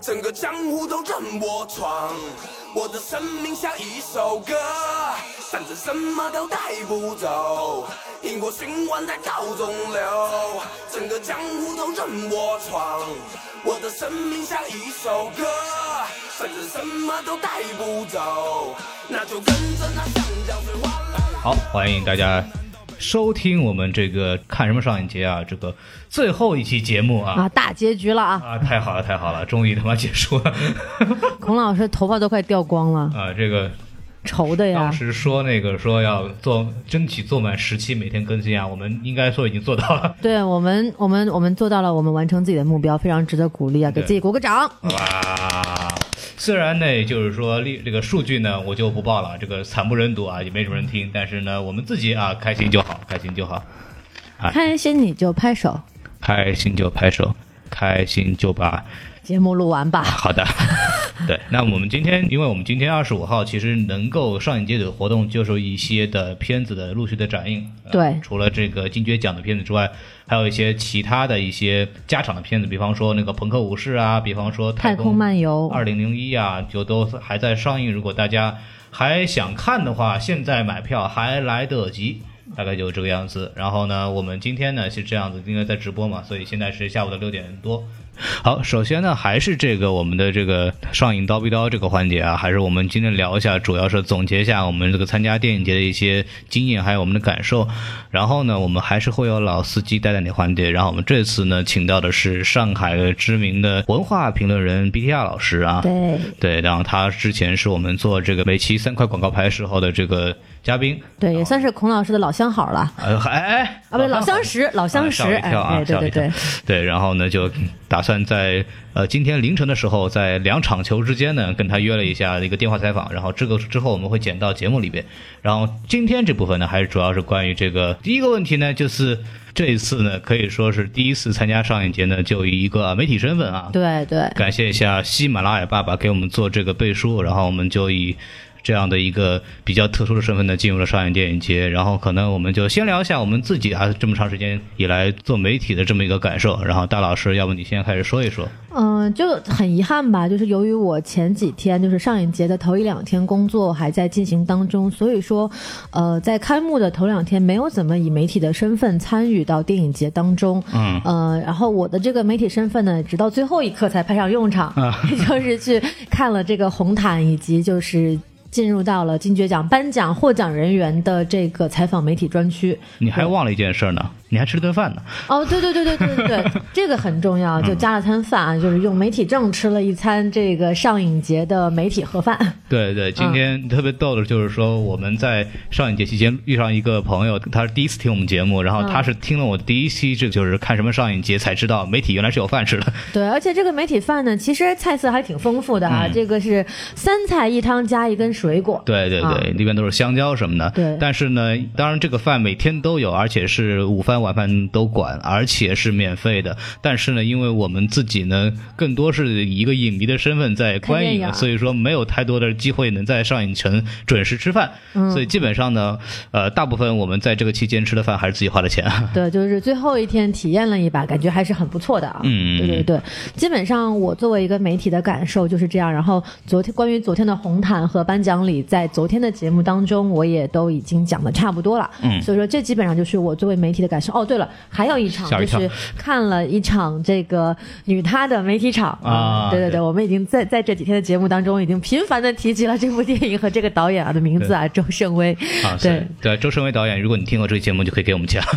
整个江湖都任我闯，我的生命像一首歌，反正什么都带不走，因果循环在道中流，整个江湖都任我闯，我的生命像一首歌，反正什么都带不走，那就跟着那湘江水哗啦。好，欢迎大家收听我们这个看什么上影节啊，这个最后一期节目啊。啊，大结局了啊！啊，太好了，太好了，终于他妈结束了 孔老师头发都快掉光了，啊！这个愁的呀当。时说那个说要做争取做满十期每天更新啊，我们应该说已经做到了。对我们，我们我们做到了，我们完成自己的目标，非常值得鼓励啊！给自己鼓个掌。哇，虽然呢，就是说历这个数据呢，我就不报了，这个惨不忍睹啊，也没什么人听，但是呢，我们自己啊开心就好，开心就好，开心你就拍手，开心就拍手，开心就把节目录完吧。好的，对，那我们今天，因为我们今天二十五号，其实能够上影节的活动就是一些的片子的陆续的展映。呃对除了这个金爵奖的片子之外，还有一些其他的一些加场的片子，比方说那个《朋克武士》啊，比方说《太空漫游二零零一》啊，就都还在上映。如果大家还想看的话，现在买票还来得及。大概就这个样子，然后呢，我们今天呢是这样子，因为在直播嘛，所以现在是下午的六点多。好，首先呢，还是这个我们的这个上影刀逼刀这个环节啊，还是我们今天聊一下，主要是总结一下我们这个参加电影节的一些经验，还有我们的感受。然后呢，我们还是会有老司机带带你环节。然后我们这次呢，请到的是上海的知名的文化评论人 BTR 老师啊，对对，然后他之前是我们做这个每期三块广告牌时候的这个嘉宾，对，也算是孔老师的老相好了哎哎啊，不对，老相识，老相识，哎，对对对对，然后呢，就打算在呃今天凌晨的时候，在两场球之间呢，跟他约了一下一个电话采访，然后这个之后我们会剪到节目里边。然后今天这部分呢，还是主要是关于这个第一个问题呢，就是这一次呢，可以说是第一次参加上影节呢，就以一个媒体身份啊，对对，感谢一下喜马拉雅爸爸给我们做这个背书，然后我们就以这样的一个比较特殊的身份呢，进入了上影电影节。然后可能我们就先聊一下我们自己啊这么长时间以来做媒体的这么一个感受。然后大老师，要不你先开始说一说？嗯，就很遗憾吧，就是由于我前几天就是上影节的头一两天工作还在进行当中，所以说，呃，在开幕的头两天没有怎么以媒体的身份参与到电影节当中，嗯呃，然后我的这个媒体身份呢，直到最后一刻才派上用场，就是去看了这个红毯以及就是。进入到了金爵奖颁奖获奖人员的这个采访媒体专区，你还忘了一件事呢，你还吃了顿饭呢。哦，对对对对对对对，这个很重要，就加了餐饭啊，就是用媒体证吃了一餐这个上影节的媒体盒饭。对对，今天特别逗的就是说，我们在上影节期间遇上一个朋友，他是第一次听我们节目，然后他是听了我第一期，这就是看什么上影节才知道媒体原来是有饭吃的。对，而且这个媒体饭呢，其实菜色还挺丰富的啊，这个是三菜一汤加一根水果。对对对，啊里边都是香蕉什么的。对但是呢，当然这个饭每天都有，而且是午饭晚饭都管，而且是免费的。但是呢，因为我们自己呢，更多是以一个影迷的身份在观影所以说没有太多的机会能在上影城准时吃饭。嗯所以基本上呢，呃，大部分我们在这个期间吃的饭还是自己花的钱。对，就是最后一天体验了一把，感觉还是很不错的啊。嗯对对对，基本上我作为一个媒体的感受就是这样。然后昨天关于昨天的红毯和颁奖礼，在昨天的节目当中，我也都已经讲的差不多了。嗯所以说这基本上就是我作为媒体的感受。哦，对了，还有一场就是看了一场这个女她的媒体场啊对对对对，我们已经在在这几天的节目当中已经频繁的提及了这部电影和这个导演啊的名字啊，周胜威。啊，对对，周胜威导演，如果你听过这个节目，就可以给我们讲。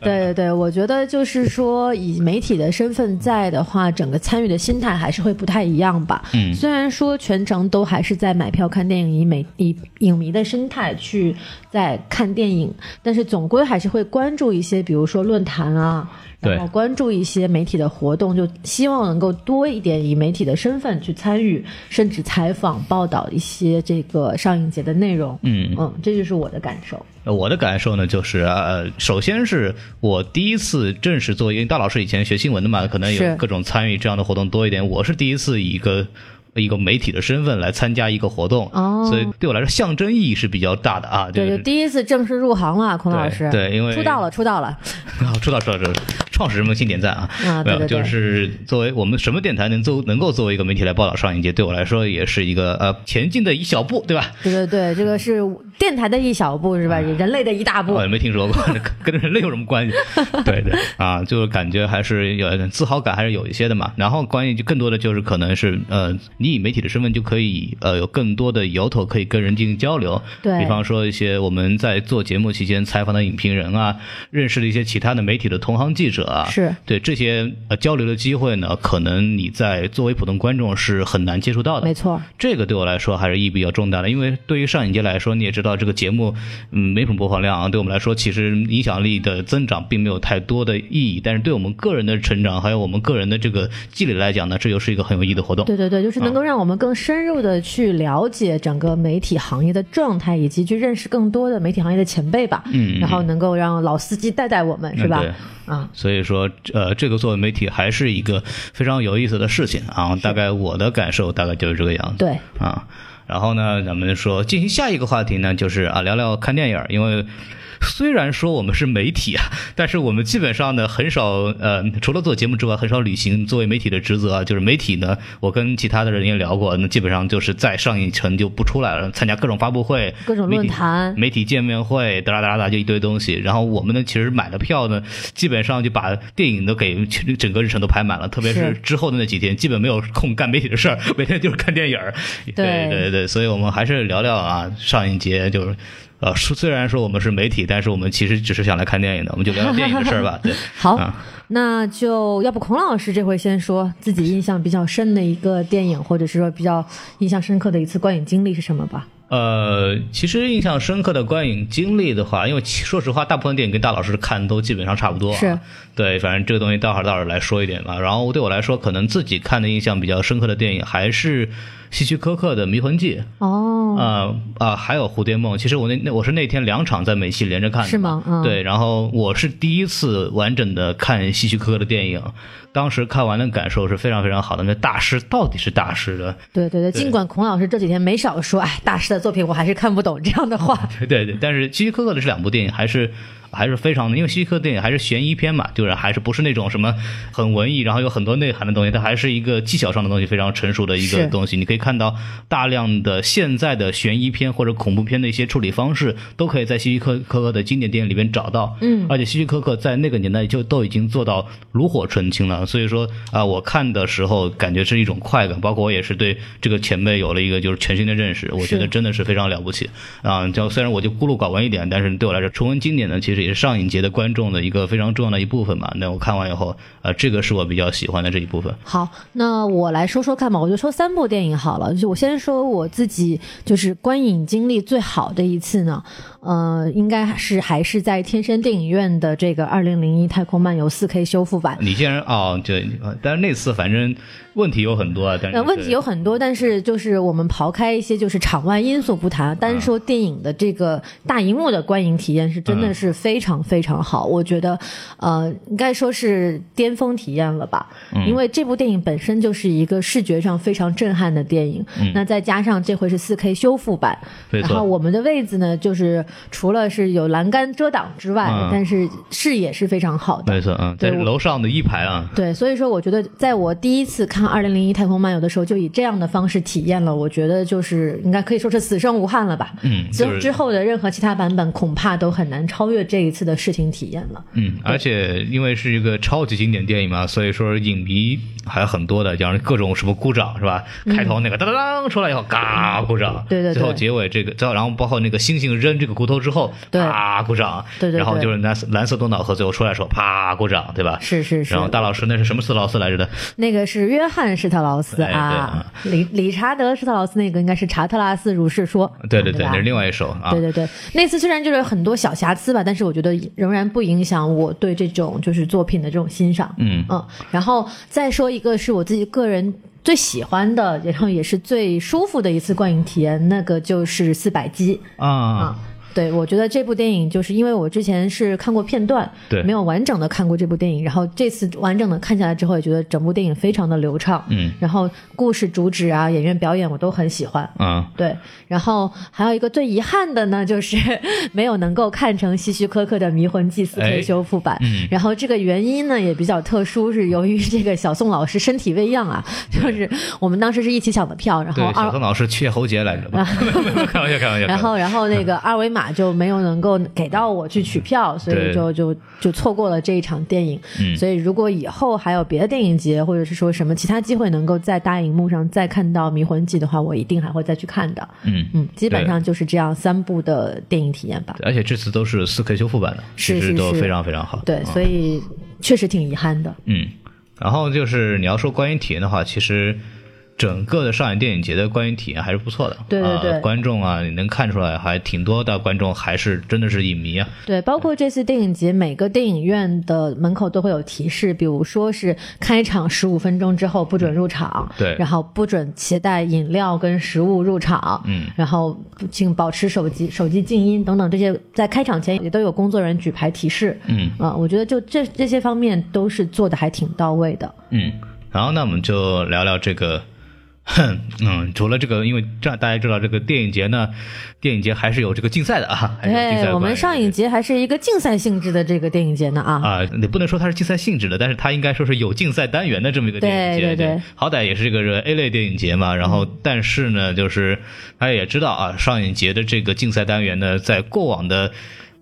对对对，我觉得就是说，以媒体的身份在的话，整个参与的心态还是会不太一样吧。嗯虽然说全程都还是在买票看电影，以美以影迷的心态去在看电影，但是总归还是会关注一些，比如说论坛啊，然后关注一些媒体的活动，就希望能够多一点以媒体的身份去参与，甚至采访报道一些这个上映节的内容。嗯嗯，这就是我的感受。呃我的感受呢，就是呃，首先是我第一次正式做，因为大老师以前学新闻的嘛，可能有各种参与这样的活动多一点。我是第一次以一个一个媒体的身份来参加一个活动，哦所以对我来说象征意义是比较大的啊。对对，这个第一次正式入行了，孔老师。对对因为出道了，出道了。啊，出道出道出道，创始人们请点赞啊！啊对对对就是作为我们什么电台能作能够作为一个媒体来报道上影节，对我来说也是一个呃前进的一小步，对吧？对对对，这个是电台的一小步是吧？人类的一大步我。也没听说过，跟人类有什么关系？对对啊，就是感觉还是有点自豪感，还是有一些的嘛。然后关于就更多的就是可能是呃，你以媒体的身份就可以呃有更多的由头可以跟人进行交流。对比方说一些我们在做节目期间采访的影评人啊，认识的一些其他的媒体的同行记者啊，是对这些呃交流的机会呢，可能你在作为普通观众是很难接触到的。没错，这个对我来说还是意义比较重大的，因为对于上影节来说，你也知道这个节目，嗯，没什么播放量啊，对我们来说其实影响力的增长并没有太多的意义，但是对我们个人的成长还有我们个人的这个积累来讲呢，这又是一个很有意义的活动。对对对，就是能够让我们更深入的去了解整个媒体行业的状态，以及去认识更多的媒体行业的前辈吧。嗯嗯然后能够让老司机带带我们，是吧？对啊，所以说，呃，这个作为媒体还是一个非常有意思的事情啊。大概我的感受大概就是这个样子。对，啊，然后呢，咱们说进行下一个话题呢，就是啊，聊聊看电影，因为。虽然说我们是媒体啊，但是我们基本上呢很少呃，除了做节目之外，很少履行作为媒体的职责啊。就是媒体呢，我跟其他的人也聊过，那基本上就是在上影城就不出来了，参加各种发布会、各种论坛媒体、媒体见面会，哒啦哒啦哒就一堆东西。然后我们呢，其实买的票呢，基本上就把电影都给整个日程都排满了，特别是是之后的那几天，基本没有空干媒体的事儿，每天就是看电影儿。对对对，所以我们还是聊聊啊，上一节就是。呃，说虽然说我们是媒体，但是我们其实只是想来看电影的，我们就聊聊电影的事儿吧。对，好，啊那就要不孔老师这回先说自己印象比较深的一个电影，或者是说比较印象深刻的一次观影经历是什么吧？呃，其实印象深刻的观影经历的话，因为其说实话，大部分电影跟大老师看都基本上差不多、啊。是，对，反正这个东西待会儿待会儿来说一点吧。然后对我来说，可能自己看的印象比较深刻的电影还是希区柯克的《迷魂记》哦，啊啊、还有《蝴蝶梦》。其实我那那我是那天两场在美戏连着看的，是吗嗯对，然后我是第一次完整的看希区柯克的电影，当时看完的感受是非常非常好的。那大师到底是大师的，对对对，尽管孔老师这几天没少说，哎，大师的作品我还是看不懂这样的话。对对对，但是希区柯克的这两部电影还是还是非常的，因为希区柯克电影还是悬疑片嘛，就是还是不是那种什么很文艺，然后有很多内涵的东西，它还是一个技巧上的东西非常成熟的一个东西。你可以看到大量的现在的悬疑片或者恐怖片的一些处理方式，都可以在希区柯柯克的经典电影里边找到。嗯而且希区柯克在那个年代就都已经做到炉火纯青了，所以说啊、我看的时候感觉是一种快感，包括我也是对这个前辈有了一个就是全新的认识，我觉得真的是非常了不起啊！就虽然我就孤陋寡闻一点，但是对我来说，重温经典呢，其实也是上影节的观众的一个非常重要的一部分嘛。那我看完以后，呃，这个是我比较喜欢的这一部分。好，那我来说说看吧，我就说三部电影好了。就我先说我自己就是观影经历最好的一次呢，呃，应该是还是在天山电影院的这个二零零一《太空漫游》四 K 修复版。你竟然哦，对，呃但是那次反正问题有很多啊，但是呃，问题有很多，但是就是我们刨开一些就是场外因素不谈，单说电影的这个大荧幕的观影体验是真的是非常非常好，我觉得，呃，应该说是巅峰体验了吧，因为这部电影本身就是一个视觉上非常震撼的电影，那再加上这回是四 K 修复版，然后我们的位子呢，就是除了是有栏杆遮挡之外，嗯但是视野是非常好的，没错，嗯，在楼上的一排啊，对，所以说我觉得，在我第一次看《二零零一太空漫游》的时候，就以这样的方式体验了，我觉得就是应该可以说是死生无憾了吧。嗯，之就是之后的任何其他版本，恐怕都很难超越这一次的视听体验了。嗯，而且因为是一个超级经典电影嘛，所以说影迷还有很多的，讲各种什么鼓掌是吧？开头那个当当当出来以后，嘎鼓掌，对对对。最后结尾这个，最后然后包括那个星星扔这个骨头之后，啪鼓掌，对对对然后就是蓝色蓝色多瑙河最后出来的时候，啪鼓掌，对吧？是是是然后大老师那是什么斯特劳斯来着的？那个是约翰施特劳斯哎啊，理理查德施特劳斯那个应该是查特拉斯如是说。对对对，对那是另外一首啊。对对对，那次虽然就是很多小瑕疵吧，但是我觉得仍然不影响我对这种就是作品的这种欣赏。嗯嗯，然后再说一个是我自己个人最喜欢的，然后也是最舒服的一次观影体验，那个就是四百集啊啊。对，我觉得这部电影就是因为我之前是看过片段，对没有完整的看过这部电影，然后这次完整的看下来之后，也觉得整部电影非常的流畅，嗯然后故事主旨啊、演员表演我都很喜欢。嗯，对，然后还有一个最遗憾的呢，就是 没有能够看成希区柯克的《迷魂记》4哎 K 修复版。嗯然后这个原因呢也比较特殊，是由于这个小宋老师身体未恙啊，就是我们当时是一起抢的票，然后对，小宋老师缺喉结来着 吧？开玩笑，开玩笑。然后，然后那个二维码就没有能够给到我去取票，所以就就就错过了这一场电影。嗯所以如果以后还有别的电影节，或者是说什么其他机会能够在大荧幕上再看到《迷魂记》的话，我一定还会再去看的。嗯嗯，基本上就是这样三部的电影体验吧。而且这次都是四 K 修复版的，是是是其实都非常非常好。对，嗯所以确实挺遗憾的。嗯，然后就是你要说关于体验的话，其实整个的上海电影节的观影体验还是不错的。对对对呃观众啊，你能看出来还挺多的观众还是真的是影迷啊。对，包括这次电影节，每个电影院的门口都会有提示，比如说是开场十五分钟之后不准入场，对然后不准携带饮料跟食物入场，嗯然后请保持手机手机静音等等这些，在开场前也都有工作人员举牌提示。嗯啊、我觉得就这这些方面都是做的还挺到位的。嗯，然后呢，我们就聊聊这个。哼，嗯，除了这个，因为这样大家知道，这个电影节呢，电影节还是有这个竞赛的啊，还是有竞赛对，我们上影节还是一个竞赛性质的这个电影节呢啊。啊，你不能说它是竞赛性质的，但是它应该说是有竞赛单元的这么一个电影节，对对对好歹也是这个 A 类电影节嘛。然后，但是呢，就是大家也知道啊，上影节的这个竞赛单元呢，在过往的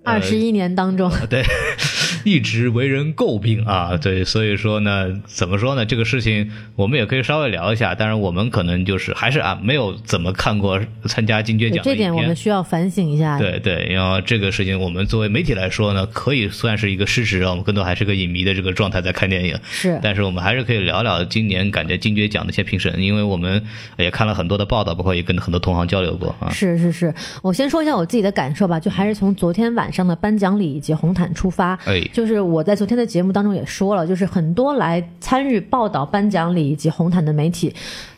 二十一年当中，对，一直为人诟病啊。对，所以说呢，怎么说呢？这个事情我们也可以稍微聊一下。当然，我们可能就是还是啊，没有怎么看过参加金爵奖这点我们需要反省一下。对对，然后这个事情，我们作为媒体来说呢，可以算是一个事实啊，我们更多还是个影迷的这个状态在看电影。是但是我们还是可以聊聊今年感觉金爵奖的一些评审，因为我们也看了很多的报道，包括也跟很多同行交流过啊。是是是，我先说一下我自己的感受吧，就还是从昨天晚上的颁奖礼以及红毯出发。哎就是我在昨天的节目当中也说了，就是很多来参与报道颁奖礼以及红毯的媒体，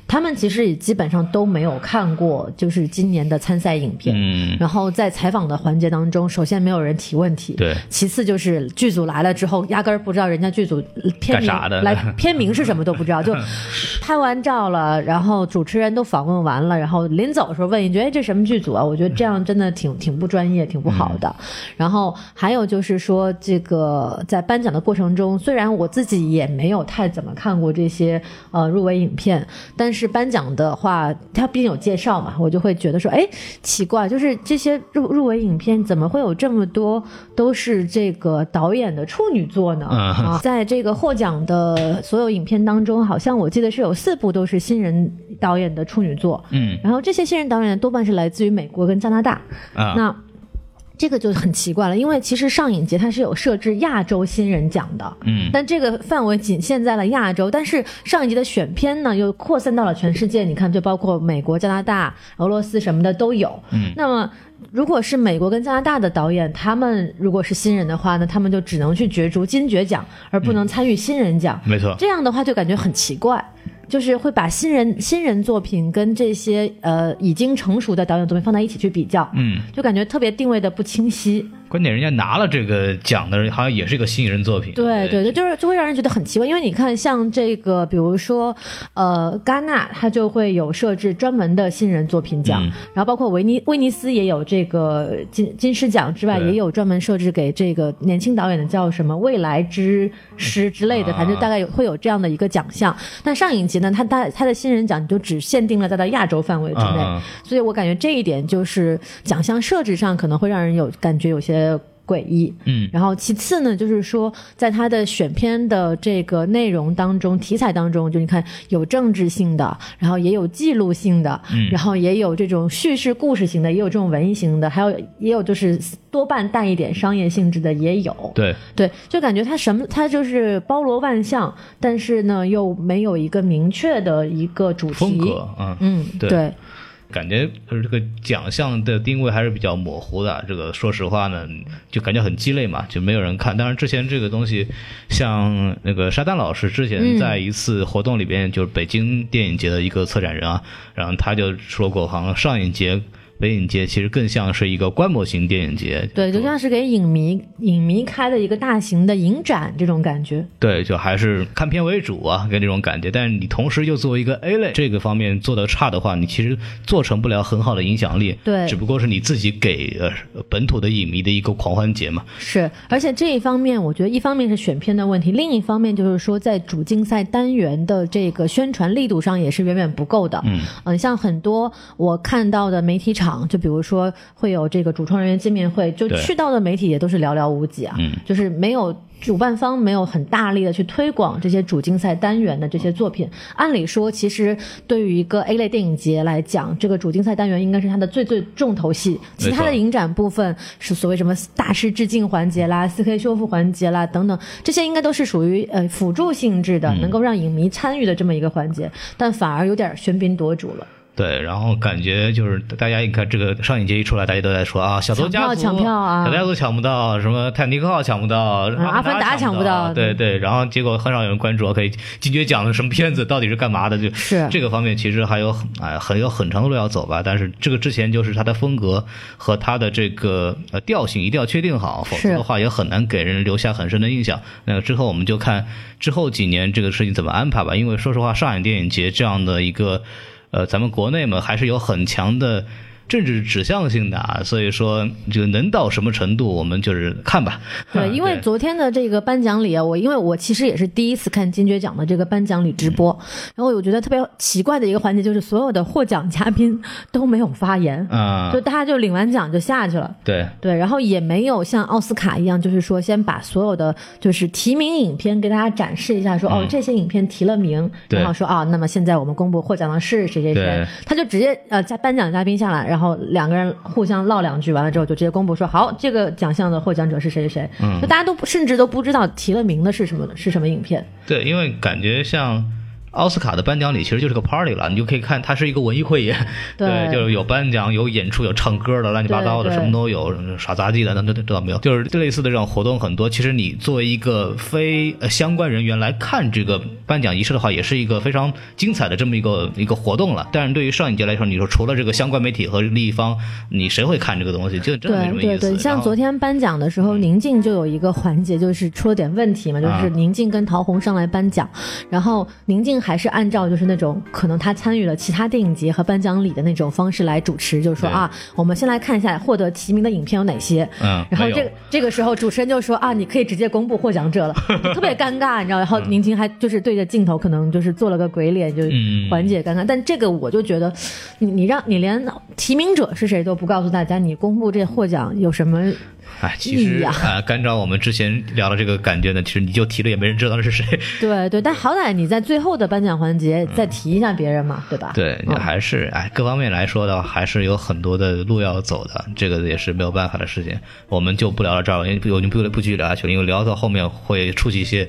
他们其实也基本上都没有看过就是今年的参赛影片。嗯，然后在采访的环节当中，首先没有人提问题，对其次就是剧组来了之后，压根儿不知道人家剧组片名啥的来 片名是什么都不知道，就 拍完照了，然后主持人都访问完了，然后临走的时候问一句：“哎，这什么剧组啊？”我觉得这样真的挺挺不专业，挺不好的。然后还有就是说，这个在颁奖的过程中，虽然我自己也没有太怎么看过这些呃入围影片，但是颁奖的话，它毕竟有介绍嘛，我就会觉得说，哎，奇怪，就是这些入入围影片怎么会有这么多都是这个导演的处女作呢？嗯。啊，在这个获奖的所有影片当中，好像我记得是有四部都是新人导演的处女作，嗯。然后这些新人导演多半是来自于美国跟加拿大，啊，那这个就很奇怪了，因为其实上影节它是有设置亚洲新人奖的，嗯但这个范围仅限在了亚洲，但是上影节的选片呢又扩散到了全世界，你看，就包括美国、加拿大、俄罗斯什么的都有。嗯那么。如果是美国跟加拿大的导演，他们如果是新人的话呢，他们就只能去角逐金爵奖，而不能参与新人奖。没错，这样的话就感觉很奇怪，就是会把新人新人作品跟这些呃已经成熟的导演作品放在一起去比较，嗯，就感觉特别定位的不清晰。关键人家拿了这个奖的人，好像也是一个新人作品。对对对，就是就会让人觉得很奇怪，因为你看像这个，比如说呃戛纳，它就会有设置专门的新人作品奖，嗯。然后包括威尼威尼斯也有这个金金狮奖之外，也有专门设置给这个年轻导演的叫什么未来之师之类的，啊。反正大概有会有这样的一个奖项。但上影节呢，它它它的新人奖就只限定了在到亚洲范围之内，所以我感觉这一点就是奖项设置上可能会让人有感觉有些诡异。嗯然后其次呢，就是说在他的选片的这个内容当中、题材当中，就你看有政治性的，然后也有记录性的，嗯然后也有这种叙事故事型的，也有这种文艺型的，还有也有就是多半带一点商业性质的也有。对，对，就感觉他什么，他就是包罗万象，但是呢又没有一个明确的一个主题。风格，嗯。嗯，对对感觉就是这个奖项的定位还是比较模糊的。这个说实话呢，就感觉很鸡肋嘛，就没有人看。当然之前这个东西，像那个沙丹老师之前在一次活动里边，就是北京电影节的一个策展人啊，然后他就说过，好像上一节。北影节其实更像是一个观摩型电影节，对，就像是给影迷影迷开的一个大型的影展这种感觉。对，就还是看片为主啊，跟这种感觉。但是你同时又作为一个 A 类这个方面做得差的话，你其实做成不了很好的影响力。对只不过是你自己给呃本土的影迷的一个狂欢节嘛。是，而且这一方面，我觉得一方面是选片的问题，另一方面就是说，在主竞赛单元的这个宣传力度上也是远远不够的。嗯嗯，像很多我看到的媒体场，就比如说会有这个主创人员见面会，就去到的媒体也都是寥寥无几啊，嗯就是没有。主办方没有很大力的去推广这些主竞赛单元的这些作品。按理说，其实对于一个 A 类电影节来讲，这个主竞赛单元应该是它的最最重头戏。其他的影展部分是所谓什么大师致敬环节啦、4K 修复环节啦等等，这些应该都是属于呃辅助性质的，能够让影迷参与的这么一个环节，但反而有点喧宾夺主了。对，然后感觉就是大家一看这个上影节一出来，大家都在说啊，小偷家族抢票抢票啊小偷家族抢不到，什么泰坦尼克号抢不到，嗯阿凡达抢不到对对，然后结果很少有人关注，OK，金爵奖的什么片子到底是干嘛的？就是这个方面其实还有很哎很有很长的路要走吧。但是这个之前就是它的风格和它的这个呃调性一定要确定好，否则的话也很难给人留下很深的印象。那个之后我们就看之后几年这个事情怎么安排吧。因为说实话，上海电影节这样的一个。呃，咱们国内嘛，还是有很强的政治指向性的啊，所以说这个能到什么程度，我们就是看吧。对，因为昨天的这个颁奖礼啊，我因为我其实也是第一次看金爵奖的这个颁奖礼直播，然后我觉得特别奇怪的一个环节就是所有的获奖嘉宾都没有发言，啊、就大家就领完奖就下去了。对。对，然后也没有像奥斯卡一样，就是说先把所有的就是提名影片给大家展示一下说，哦这些影片提了名，然后说啊，那么现在我们公布获奖的是谁谁谁，他就直接呃加颁奖嘉宾下来，然后两个人互相唠两句，完了之后就直接公布说好，这个奖项的获奖者是谁谁谁，嗯就大家都甚至都不知道提了名的是什么是什么影片，对，因为感觉像。奥斯卡的颁奖礼其实就是个 party 了，你就可以看它是一个文艺汇演，对就是有颁奖、有演出、有唱歌的，乱七八糟的，什么都有，耍杂技的，那那知道没有？就是类似的这种活动很多。其实你作为一个非呃相关人员来看这个颁奖仪式的话，也是一个非常精彩的这么一个一个活动了。但是对于上影节来说，你说除了这个相关媒体和利益方，你谁会看这个东西？就真的没什么意思。对对对，像昨天颁奖的时候，宁静就有一个环节，就是出了点问题嘛，就是啊宁静跟陶虹上来颁奖，然后宁静还是按照就是那种可能他参与了其他电影节和颁奖礼的那种方式来主持，就是说啊，我们先来看一下获得提名的影片有哪些，嗯然后这个这个时候主持人就说啊，你可以直接公布获奖者了，特别尴尬，你知道，然后宁静还就是对着镜头可能就是做了个鬼脸，就嗯。缓解尴尬，但这个我就觉得，你你让你连提名者是谁都不告诉大家，你公布这获奖有什么？哎，其实啊，按照我们之前聊的这个感觉呢，其实你就提了也没人知道是谁。对对，但好歹你在最后的颁奖环节再提一下别人嘛，对吧？对，你还是哎，各方面来说的话，还是有很多的路要走的，这个也是没有办法的事情。我们就不聊到这儿了，因为我就不不继续聊下去了，因为聊到后面会触及一些。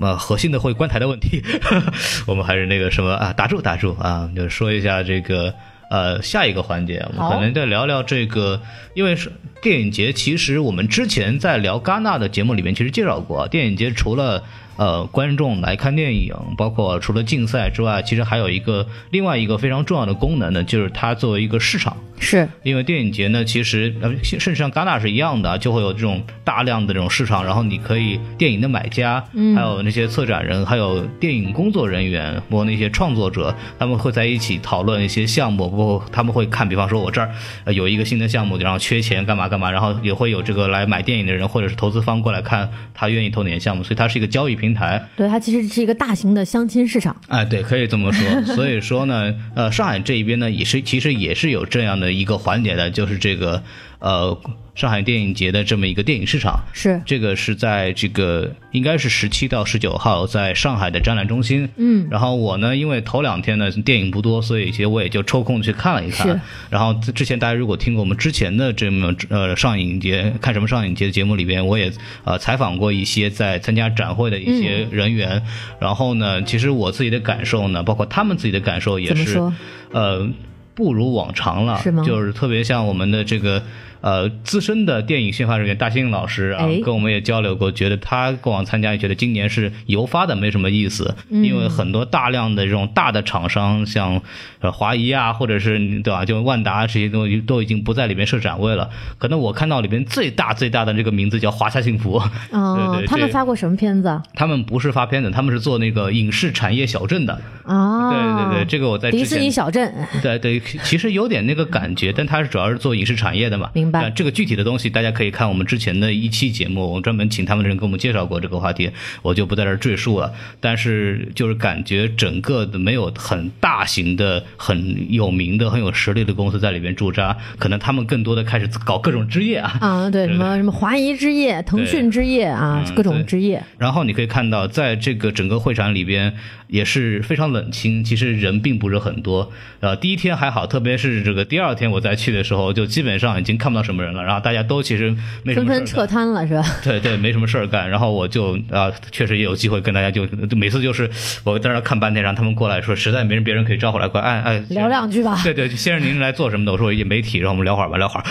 呃，核心的会关台的问题，我们还是那个什么啊，打住打住啊，就说一下这个呃下一个环节，我们可能再聊聊这个，因为是电影节，其实我们之前在聊戛纳的节目里面其实介绍过，电影节除了呃观众来看电影，包括除了竞赛之外，其实还有一个另外一个非常重要的功能呢，就是它作为一个市场。是因为电影节呢，其实呃，甚至像戛纳是一样的，就会有这种大量的这种市场，然后你可以电影的买家，嗯还有那些策展人，还有电影工作人员，包括那些创作者，他们会在一起讨论一些项目，包括他们会看，比方说我这儿呃有一个新的项目，然后缺钱干嘛干嘛，然后也会有这个来买电影的人或者是投资方过来看他愿意投哪些项目，所以它是一个交易平台。对，它其实是一个大型的相亲市场。哎，对，可以这么说。所以说呢，呃，上海这一边呢，也是其实也是有这样的一个环节的，就是这个呃上海电影节的这么一个电影市场。是这个是在这个应该是十七到十九号在上海的展览中心。嗯，然后我呢，因为头两天呢电影不多，所以其实我也就抽空去看了一看是。然后之前大家如果听过我们之前的这么呃上影节看什么上影节的节目里边，我也呃采访过一些在参加展会的一些人员。然后呢，其实我自己的感受呢，包括他们自己的感受也是？呃不如往常了，是吗就是特别像我们的这个。呃资深的电影宣发人员大兴老师啊哎，跟我们也交流过，觉得他过往参加也觉得今年是游发的没什么意思，嗯因为很多大量的这种大的厂商，像呃华谊啊，或者是对吧，就万达这些东西都已经不在里面设展位了。可能我看到里边最大最大的这个名字叫华夏幸福，哦对对，这他们发过什么片子啊？他们不是发片子，他们是做那个影视产业小镇的。啊，对对对，这个我在之迪士尼前。小镇，对对，其实有点那个感觉，但他是主要是做影视产业的嘛。明白呃这个具体的东西，大家可以看我们之前的一期节目，我们专门请他们的人给我们介绍过这个话题，我就不在这儿赘述了。但是就是感觉整个的没有很大型的、很有名的、很有实力的公司在里面驻扎，可能他们更多的开始搞各种之夜啊。啊，对，什么什么华谊之夜、腾讯之夜啊，嗯各种之夜，然后你可以看到，在这个整个会场里边也是非常冷清，其实人并不是很多。呃，第一天还好，特别是这个第二天我再去的时候，就基本上已经看不到什么人了。然后大家都其实没什纷纷撤。摊了是吧？对对，没什么事儿干。然后我就啊、确实也有机会跟大家就就每次就是我在那看半天，让他们过来说，实在没人别人可以招呼来，过来哎哎 聊两句吧。对对，先生您来做什么的？我说我一媒体，让我们聊会儿吧，聊会儿。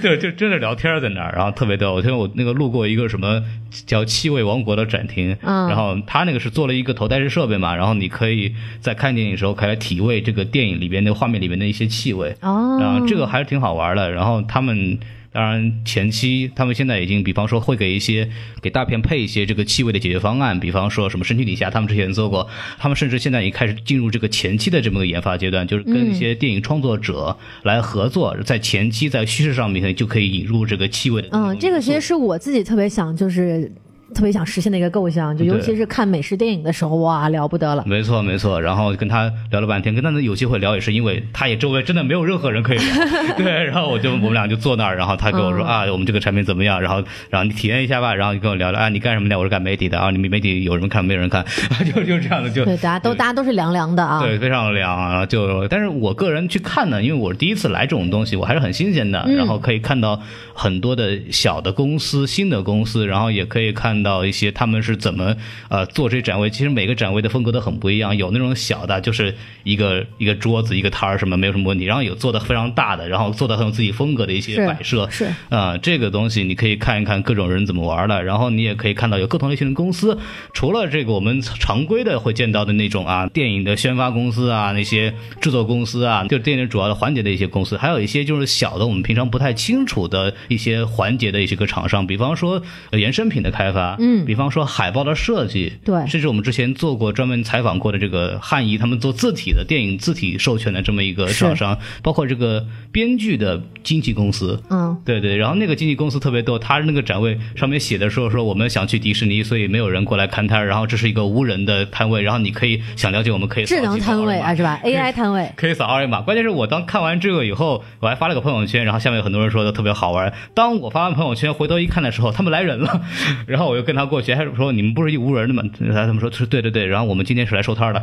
对，就真的聊天在那儿，然后特别逗。我听我那个路过一个什么叫气味王国的展厅，嗯然后他那个是做了一个头戴式设备嘛，然后你可以在看电影的时候可以来体味这个电影里边那个画面里面的一些气味，哦，然后这个还是挺好玩的。然后他们。当然，前期他们现在已经，比方说会给一些给大片配一些这个气味的解决方案，比方说什么《神奇底下》，他们之前做过，他们甚至现在已经开始进入这个前期的这么个研发阶段，就是跟一些电影创作者来合作，在前期在叙事上面就可以引入这个气味的。嗯，这个其实是我自己特别想，就是特别想实现的一个构想，就尤其是看美式电影的时候，哇，了不得了。没错，没错。然后跟他聊了半天，跟他有机会聊，也是因为他也周围真的没有任何人可以聊。对，然后我就我们俩就坐那儿，然后他跟我说、嗯啊，我们这个产品怎么样？然后然后你体验一下吧。然后就跟我聊聊啊，你干什么的？我是干媒体的啊，你们媒体有人看没有人看？就就这样的就对，大家都大家都是凉凉的啊。对，非常凉啊！就，但是我个人去看呢，因为我是第一次来这种东西，我还是很新鲜的。嗯然后可以看到很多的小的公司、新的公司，然后也可以看到一些他们是怎么呃做这展位。其实每个展位的风格都很不一样，有那种小的，就是一个一个桌子、一个摊儿什么没有什么问题，然后有做的非常大的，然后做的很有自己风格的一些摆设。是啊、这个东西你可以看一看各种人怎么玩的，然后你也可以看到有不同类型的公司，除了这个我们常规的会见到的那种啊电影的宣发公司啊，那些制作公司啊，就是电影主要的环节的一些公司，还有一些就是小的我们平常不太清楚的一些环节的一些个厂商，比方说呃衍生品的开发，嗯比方说海报的设计，对甚至我们之前做过专门采访过的这个汉仪他们做字体的电影字体授权的这么一个厂商，包括这个编剧的经纪公司，嗯，对对，然后那个经纪公司特别逗，他那个展位上面写的说说我们想去迪士尼，所以没有人过来看摊，然后这是一个无人的摊位，然后你可以想了解，我们可以扫智能摊位啊，是吧？AI 摊位。可以扫二维码。关键是我当看完这个以后，我还发了个朋友圈，然后下面有很多人说的特别好玩。当我发完朋友圈，回头一看的时候，他们来人了，然后我又跟他过去，还说你们不是一无人的吗？他们说是对对对，然后我们今天是来收摊儿的。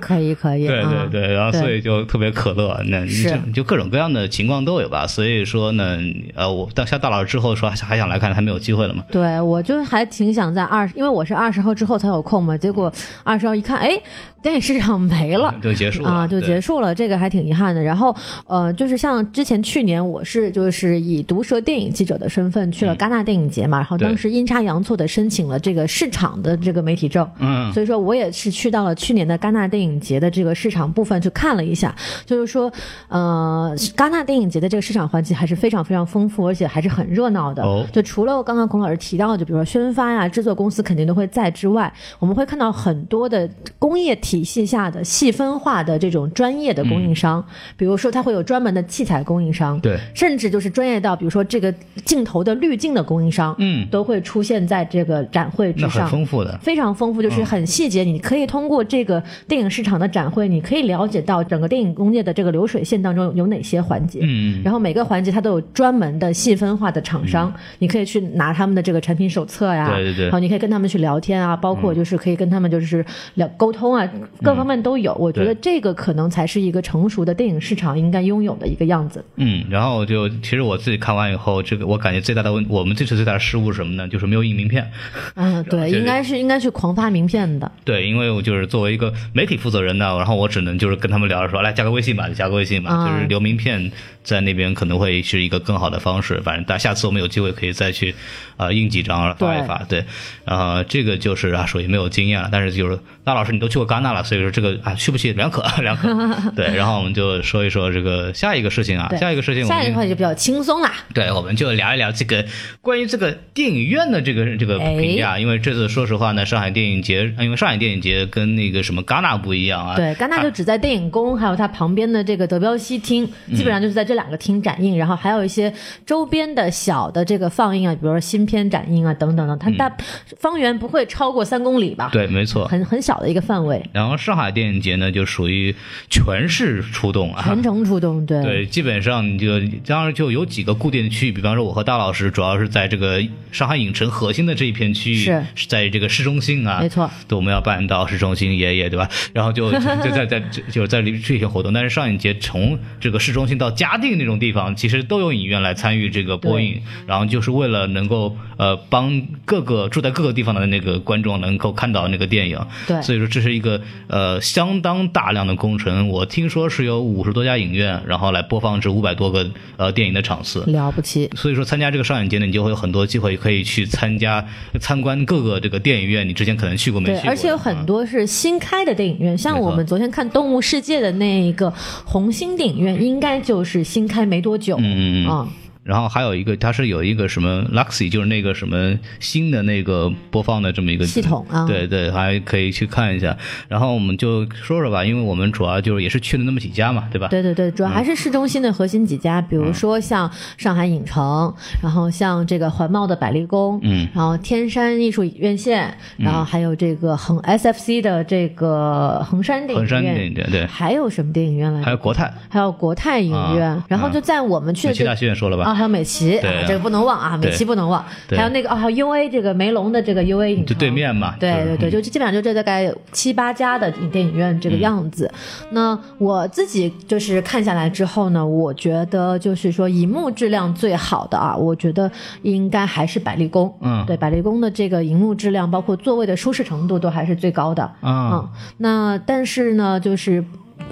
可以可以，对对啊对，然后所以就特别可乐，那你就就各种各样的情况都有吧。所以说呢，呃，我到下大老师之后说还还想来看，还没有机会了嘛。对，我就还挺想在二，因为我是二十号之后才有空嘛，结果二十号一看，哎，电影市场没了。就结束了啊，就结束了，这个还挺遗憾的。然后，呃，就是像之前去年，我是就是以毒舌电影记者的身份去了戛纳电影节嘛，然后当时阴差阳错的申请了这个市场的这个媒体证，嗯，所以说我也是去到了去年的戛纳电影节的这个市场部分去看了一下，就是说，呃，戛纳电影节的这个市场环节还是非常非常丰富，而且还是很热闹的。哦。就除了刚刚孔老师提到的，就比如说宣发呀、制作公司肯定都会在之外，我们会看到很多的工业体系下的细分化的这种专业的供应商，比如说它会有专门的器材供应商，对，甚至就是专业到比如说这个镜头的滤镜的供应商，嗯。都会出现在这个展会之上。丰富的。非常丰富，就是很细节。你可以通过这个电影市场的展会，你可以了解到整个电影工业的这个流水线当中有哪些环节。嗯，然后每个环节它都有专门的细分化的厂商，你可以去拿他们的这个产品手册呀，对对对然后你可以跟他们去聊天啊，包括就是可以跟他们就是聊沟通啊，各方面都有。我觉得这个可能才是一个成熟的电影市场应该拥有的一个样子。嗯，然后就其实我自己看完以后，这个我感觉最大的问，我们这次最大的失误是什么呢？就是没有印名片。嗯，对，应该是应该去狂发名片的。对，因为我就是作为一个媒体负责人呢，然后我只能就是跟他们聊着说，来加个微信吧，就加个微信吧，啊就是留名片在那边可能会是一个更好的方式。反正大下次我们有机会可以再去呃印几张发一发，对，然后这个就是啊属于没有经验了，但是就是那老师你都去过戛纳了，所以说这个啊去不去两可 两可，对，然后我们就说一说这个下一个事情啊，下一个事情我们下一个话题就比较轻松啦。对，我们就聊一聊这个关于这个电影院的这个这个哎评价，因为这次说实话呢，上海电影节，因为上海电影节跟那个什么戛纳不一样啊，对，戛纳就只在电影宫，还有它旁边的这个德彪西厅，嗯。基本上就是在这两个厅展映，然后还有一些周边的小的这个放映啊，比如说新片展映啊等等等，它大方圆不会超过三公里吧？，嗯对，没错。很很小的一个范围，然后上海电影节呢，就属于全市出动啊，全城出动，对对，基本上你就当然就有几个固定的区域，比方说我和大老师主要是在这个上海影城核心的这一片区域，是在这个市中心啊，没错，对，我们要办到市中心爷爷，对吧？然后就就就在在就是在这些活动，但是上影节从这个市中心到嘉定那种地方，其实都有影院来参与这个播映，然后就是为了能够呃帮各个住在各个地方的那个观众能够看到那个电影，对所以说这是一个呃相当大量的工程。我听说是有五十多家影院，然后来播放这五百多个呃电影的场次。了不起。所以说，参加这个上影节呢，你就会有很多机会可以去参加参观各个这个电影院，你之前可能去过没去。而且有很啊多是新开的电影院，像我们昨天看《动物世界》的那一个红星电影院，应该就是新开没多久。嗯嗯嗯。啊然后还有一个，它是有一个什么 Luxy，就是那个什么新的那个播放的这么一个系统啊对对，还可以去看一下。然后我们就说说吧，因为我们主要就是也是去了那么几家嘛，对吧？对对对，主要还是市中心的核心几家，比如说像上海影城，然后像这个环贸的百丽宫，嗯，然后天山艺术院线，然后还有这个衡 SFC 的这个衡山电影衡山，电影院对还有什么电影院来着？还有国泰，还有国泰影院，啊然后就在我们去的这美琪大戏院说了吧？啊，还有美琪，对啊这个不能忘啊，美琪不能忘，还有那个啊，还有 UA 这个梅龙的这个 UA 影就城对面嘛。对对对，就就基本上就这大概七八家的电影院这个样子。那我自己就是看下来之后呢，我觉得就是说银幕质量最好的啊，我觉得应该还是百丽宫。嗯对，百丽宫的这个银幕质量，包括座位的舒适程度都还是最高的。啊嗯，那但是呢，就是。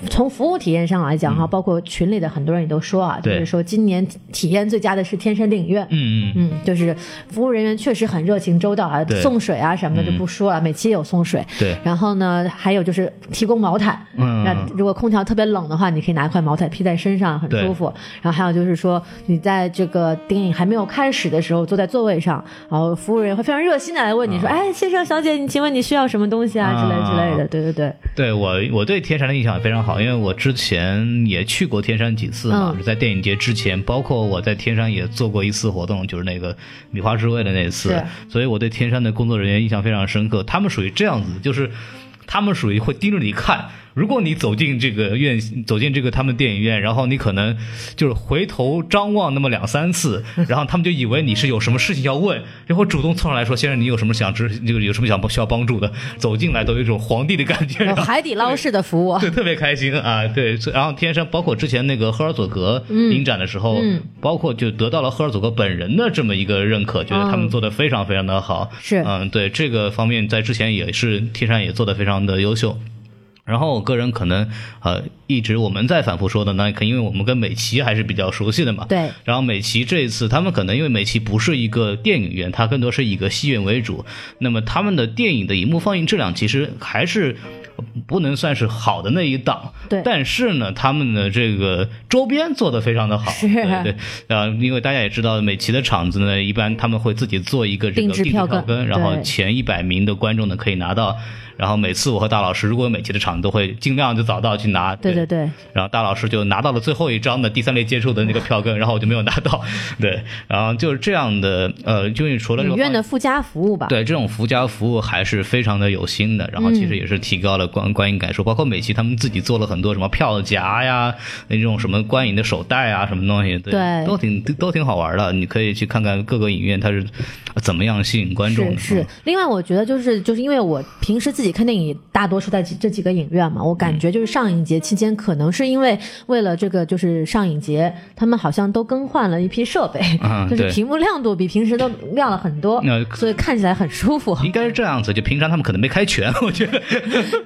从服务体验上来讲哈，包括群里的很多人也都说啊，就是说今年体验最佳的是天山电影院。嗯嗯嗯，就是服务人员确实很热情周到啊，送水啊什么的就不说了，每期也有送水。对然后呢，还有就是提供毛毯，嗯那如果空调特别冷的话，你可以拿一块毛毯披在身上，很舒服。然后还有就是说，你在这个电影还没有开始的时候，坐在座位上，然后服务人员会非常热心的来问你说：“哎，先生小姐，你请问你需要什么东西啊？”之类之类的。啊对对对，对我，我对天山的印象也非常好，因为我之前也去过天山几次嘛，嗯是在电影节之前，包括我在天山也做过一次活动，就是那个米花之味的那次，所以我对天山的工作人员印象非常深刻。他们属于这样子，就是他们属于会盯着你看。如果你走进这个院，走进这个他们电影院，然后你可能就是回头张望那么两三次，然后他们就以为你是有什么事情要问，然后主动凑上来说：“先生，你有什么想知，这个有什么想需要帮助的？”走进来都有一种皇帝的感觉，有海底捞式的服务。对，特别开心啊！对，然后天山包括之前那个赫尔佐格影展的时候，嗯包括就得到了赫尔佐格本人的这么一个认可，觉得他们做的非常非常的好。是嗯，对这个方面在之前也是天山也做的非常的优秀。然后我个人可能呃一直我们在反复说的呢，可因为我们跟美琪还是比较熟悉的嘛。对。然后美琪这一次，他们可能因为美琪不是一个电影院，它更多是以一个戏院为主，那么他们的电影的荧幕放映质量其实还是不能算是好的那一档。对但是呢，他们的这个周边做的非常的好。是对对。呃，因为大家也知道，美琪的场子呢，一般他们会自己做一个这个定制票根根，然后对前一百名的观众呢可以拿到。然后每次我和大老师如果有美琪的场，都会尽量就早到去拿。对对对，然后大老师就拿到了最后一张的第三类接触的那个票根，然后我就没有拿到。对，然后就是这样的，呃，就是除了这个影院的附加服务吧。对这种附加服务还是非常的有心的，然后其实也是提高了观观影感受，包括美琪他们自己做了很多什么票夹呀，那种什么观影的手袋啊，什么东西，对，对都挺都挺好玩的。你可以去看看各个影院它是怎么样吸引观众的。是是，另外我觉得就是就是因为我平时自己己看电影大多数在这几个影院嘛，我感觉就是上影节期间，可能是因为为了这个就是上影节，他们好像都更换了一批设备，嗯就是屏幕亮度比平时都亮了很多，那所以看起来很舒服。应该是这样子，就平常他们可能没开全，我觉得。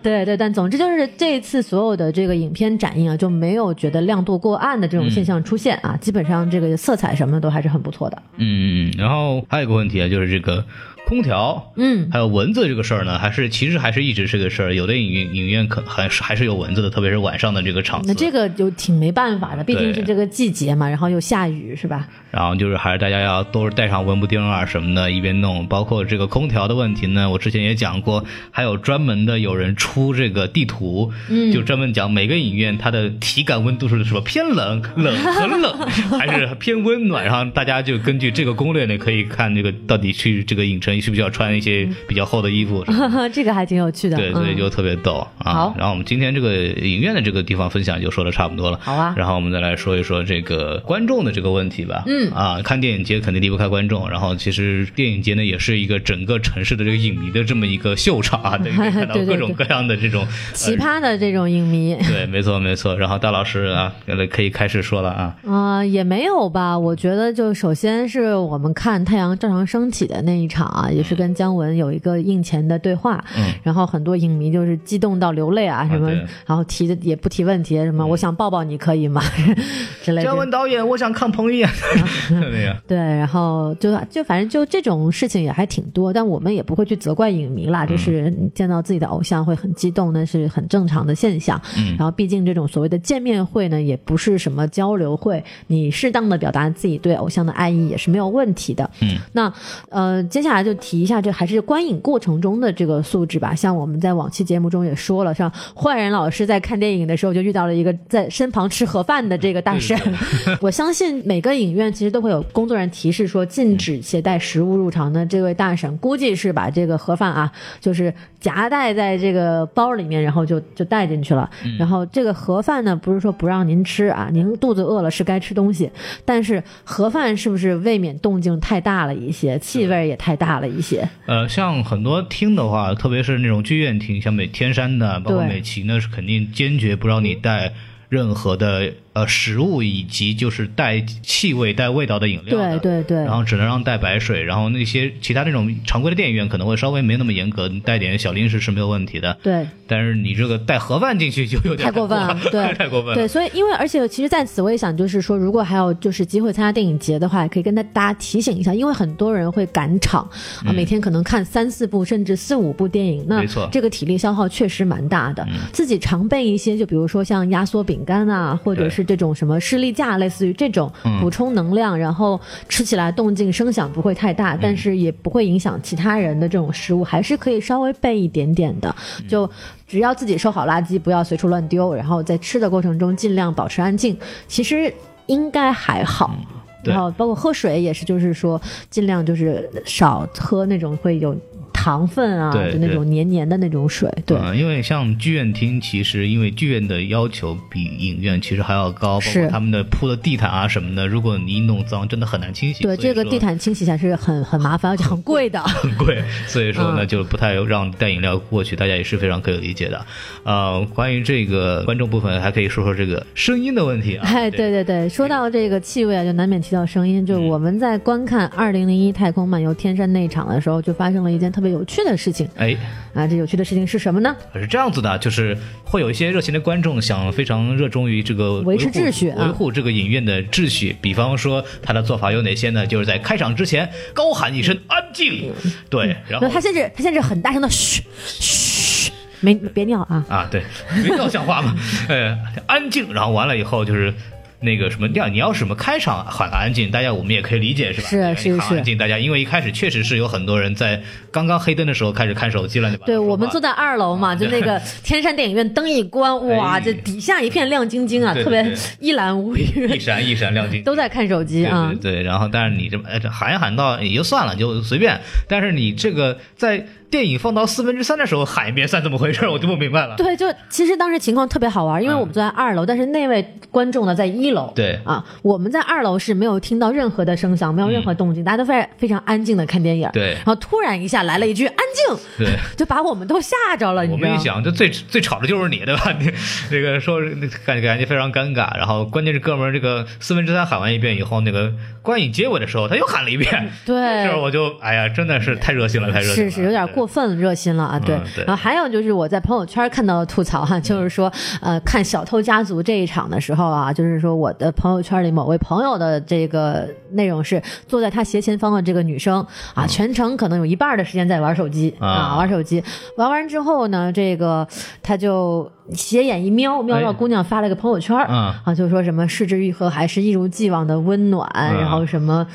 对对，但总之就是这一次所有的这个影片展映啊，就没有觉得亮度过暗的这种现象出现啊，基本上这个色彩什么的都还是很不错的。嗯，然后还有一个问题啊，就是这个空调，嗯，还有蚊子这个事儿呢，还是其实还是一直是个事儿。有的影院影院可还是还是有蚊子的，特别是晚上的这个场子。那这个就挺没办法的，毕竟是这个季节嘛，然后又下雨，是吧？然后就是还是大家要都是带上蚊不叮啊什么的，一边弄。包括这个空调的问题呢，我之前也讲过，还有专门的有人出这个地图，嗯，就专门讲每个影院它的体感温度是什么偏冷、冷、很冷，还是偏温暖。然后大家就根据这个攻略呢，可以看这个到底去这个影城需不需要穿一些比较厚的衣服 什么的。这个还挺有趣的。对，所以嗯就特别逗啊。好然后我们今天这个影院的这个地方分享就说的差不多了。好啊然后我们再来说一说这个观众的这个问题吧。嗯啊，看电影节肯定离不开观众。然后其实电影节呢，也是一个整个城市的这个影迷的这么一个秀场啊，可以看到对对各种各样的这种奇。葩的这种影迷。呃对，没错没错。然后大老师啊，可以开始说了啊。啊、也没有吧。我觉得，就首先是我们看太阳照常升起的那一场啊，也是跟姜文有一个映前的对话，嗯然后很多影迷就是激动到流泪啊，什么，对然后提的也不提问题，什么、我想抱抱你可以吗 之类的。姜文导演，我想看彭于晏。对呀，对，然后就就反正就这种事情也还挺多，但我们也不会去责怪影迷啦，就是你见到自己的偶像会很激动，那是很正常的现象。嗯然后毕竟这种所谓的见面会呢，也不是什么交流会，你适当的表达自己对偶像的爱意也是没有问题的。嗯，那呃，接下来就提一下，这还是观影过程中的这个素质吧。像我们在往期节目中也说了，像坏人老师在看电影的时候就遇到了一个在身旁吃盒饭的这个大神。我相信每个影院其实都会有工作人员提示说禁止携带食物入场的这位大婶，估计是把这个盒饭啊，就是夹带在这个包里面，然后就就带进去了。然后这个盒饭呢，不是说不让您吃啊，您肚子饿了是该吃东西，但是盒饭是不是未免动静太大了一些，气味也太大了一些？呃，像很多厅的话，特别是那种剧院厅，像美天山的，包括美琪呢，是肯定坚决不让你带任何的呃食物以及就是带气味、带味道的饮料的。对对对然后只能让带白水，然后那些其他那种常规的电影院可能会稍微没那么严格，你带点小零食是没有问题的。对。但是你这个带盒饭进去就有点太过分了，对，太过分了。对，所以因为而且其实在此我也想就是说，如果还有就是机会参加电影节的话，也可以跟大大家提醒一下，因为很多人会赶场啊，每天可能看三四部甚至四五部电影，那没错这个体力消耗确实蛮大的。自己常备一些，就比如说像压缩饼干啊，或者这种什么士力架，类似于这种补充能量，然后吃起来动静声响不会太大，但是也不会影响其他人的这种食物，还是可以稍微备一点点的，就。只要自己收好垃圾，不要随处乱丢，然后在吃的过程中尽量保持安静，其实应该还好。对然后包括喝水也是，就是说尽量就是少喝那种会有糖分啊，就那种黏黏的那种水。对，嗯，因为像剧院厅，其实因为剧院的要求比影院其实还要高，包是括他们的铺的地毯啊什么的，如果你一弄脏，真的很难清洗。对，这个地毯清洗起来是很很麻烦，而且很贵的。很 贵，所以说呢，嗯就不太让带饮料过去，大家也是非常可以理解的。呃，关于这个观众部分，还可以说说这个声音的问题啊。哎，对对对，说到这个气味啊，就难免提到声音。就我们在观看《二零零一太空漫游天山》那场的时候，就发生了一件特别有趣的事情哎，啊！这有趣的事情是什么呢？是这样子的，就是会有一些热情的观众想非常热衷于这个维持秩序啊维护这个影院的秩序。比方说，他的做法有哪些呢？就是在开场之前高喊一声“安静”，对，然后他甚至他甚至很大声的嘘嘘，没别尿啊！啊，对，没尿像话吗，呃，安静，然后完了以后就是。那个什么，要你要什么开场喊安静，大家我们也可以理解是吧？是对是是安静，大家因为一开始确实是有很多人在刚刚黑灯的时候开始看手机了，对吧？对，我们坐在在二楼嘛，就那个 天山电影院灯一关，哇，哎这底下一片亮晶晶啊，特别一览无余一，闪一闪亮晶，都在看手机啊对。然后但是你这么喊一喊到也就算了，就随便。但是你这个在电影放到四分之三的时候喊一遍算怎么回事？我就不明白了。对，就其实当时情况特别好玩，因为嗯我们坐在二楼，但是那位观众呢在一楼。对啊，我们在二楼是没有听到任何的声响，没有任何动静，大家都非常非常安静的看电影。嗯对然后突然一下来了一句“安静对，”，就把我们都吓着了。我们一想，就最最吵的就是你，对吧？你这个说感感觉非常尴尬。然后关键是哥们儿这个四分之三喊完一遍以后，那个观影结尾的时候他又喊了一遍，对我就哎呀，真的是太热心了，太热心了，是是有点过分热心了啊，对。嗯对然后还有就是我在朋友圈看到的吐槽哈，就是说呃看《小偷家族》这一场的时候啊，就是说我的朋友圈里某位朋友的这个内容是坐在他斜前方的这个女生啊，全程可能有一半的时间在玩手机嗯啊。啊，玩手机。玩完之后呢，这个他就斜眼一瞄，瞄到哎。姑娘发了个朋友圈，嗯啊，就说什么失之愈合还是一如既往的温暖，嗯然后什么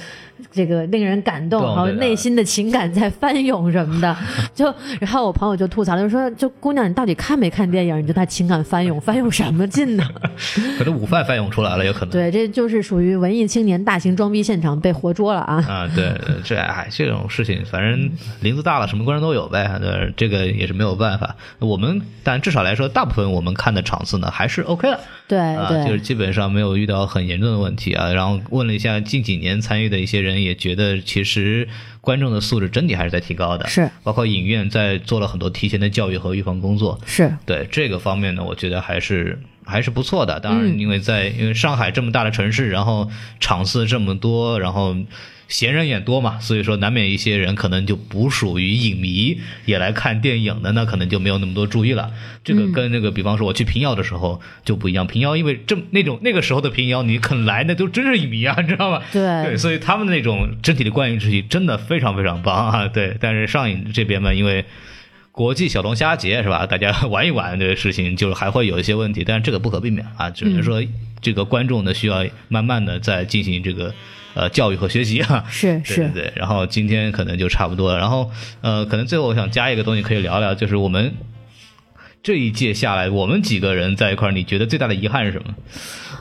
这个令人感动，然后内心的情感在翻涌什么的，就然后我朋友就吐槽了，就说就姑娘你到底看没看电影？你就他情感翻涌，翻涌什么劲呢？可能午饭翻涌出来了，有可能。对，这就是属于文艺青年大型装逼现场被活捉了啊！啊，对，这哎，这种事情，反正林子大了，什么观众都有呗，对，这个也是没有办法。我们但至少来说，大部分我们看的场次呢还是 OK 的，对啊，就是基本上没有遇到很严重的问题啊。然后问了一下近几年参与的一些人，也觉得其实观众的素质整体还是在提高的，是。包括影院在做了很多提前的教育和预防工作，是。对这个方面呢，我觉得还是还是不错的。当然，嗯。因为在、因为上海这么大的城市，然后场次这么多，然后闲人也多嘛，所以说难免一些人可能就不属于影迷，也来看电影的，那可能就没有那么多注意了。这个跟那个，比方说我去平遥的时候就不一样，平遥因为这那种那个时候的平遥，你肯来那都真是影迷啊，你知道吗？对对，所以他们的那种整体的观影秩序真的非常非常棒啊！对，但是上影这边嘛，因为国际小龙虾节是吧？大家玩一玩这个事情，就是还会有一些问题，但是这个不可避免啊，只能说这个观众呢需要慢慢的在进行这个呃教育和学习啊。是对是对对，然后今天可能就差不多了。然后呃，可能最后我想加一个东西可以聊聊，就是我们这一届下来，我们几个人在一块儿，你觉得最大的遗憾是什么？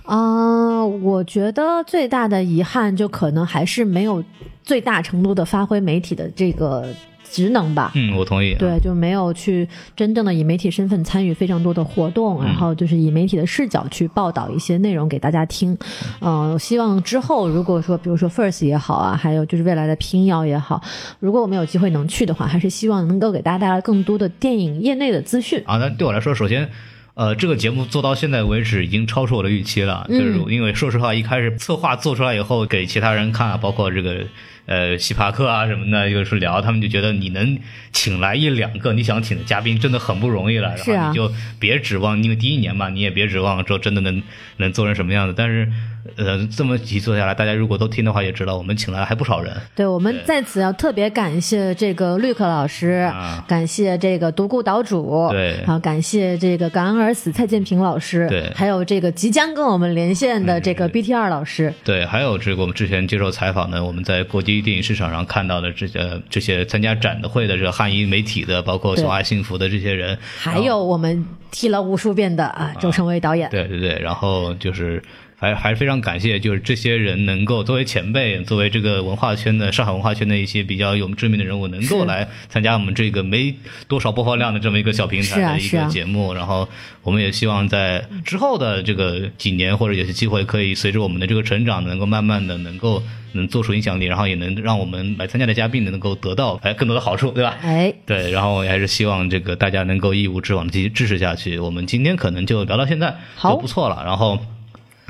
啊、我觉得最大的遗憾就可能还是没有最大程度的发挥媒体的这个职能吧。嗯，我同意。对，就没有去真正的以媒体身份参与非常多的活动，然后就是以媒体的视角去报道一些内容给大家听。嗯、我希望之后如果说，比如说 First 也好啊，还有就是未来的平遥也好，如果我们有机会能去的话，还是希望能够给大家带来更多的电影业内的资讯。啊，那对我来说，首先，呃，这个节目做到现在为止已经超出我的预期了。就是因为说实话，一开始策划做出来以后，给其他人看啊，包括这个呃西帕克啊什么的，就是聊，他们就觉得你能请来一两个你想请的嘉宾，真的很不容易了。是啊然后你就别指望，因为第一年嘛，你也别指望说真的能能做成什么样子。但是，呃，这么几做下来，大家如果都听的话，也知道我们请来了还不少人。对我们在此要特别感谢这个绿客老师，啊感谢这个独孤岛主，对然后，感谢这个感恩而死蔡建平老师，对还有这个即将跟我们连线的这个 BTR 老师，对，还有这个我们之前接受采访的，我们在国际电影市场上看到的这些这些参加展的会的这个汉英媒体的，包括对。小爱幸福的这些人，还有我们提了无数遍的啊周成伟导演，对对对，然后就是还还是非常感谢，就是这些人能够作为前辈，作为这个文化圈的上海文化圈的一些比较有知名的人物，能够来参加我们这个没多少播放量的这么一个小平台的一个是啊啊节目。然后我们也希望在之后的这个几年或者有些机会，可以随着我们的这个成长，能够慢慢的能够能做出影响力，然后也能让我们来参加的嘉宾能够得到哎更多的好处，对吧？哎，对，然后我还是希望这个大家能够一无之往的继续支持下去。我们今天可能就聊到现在好就不错了，然后。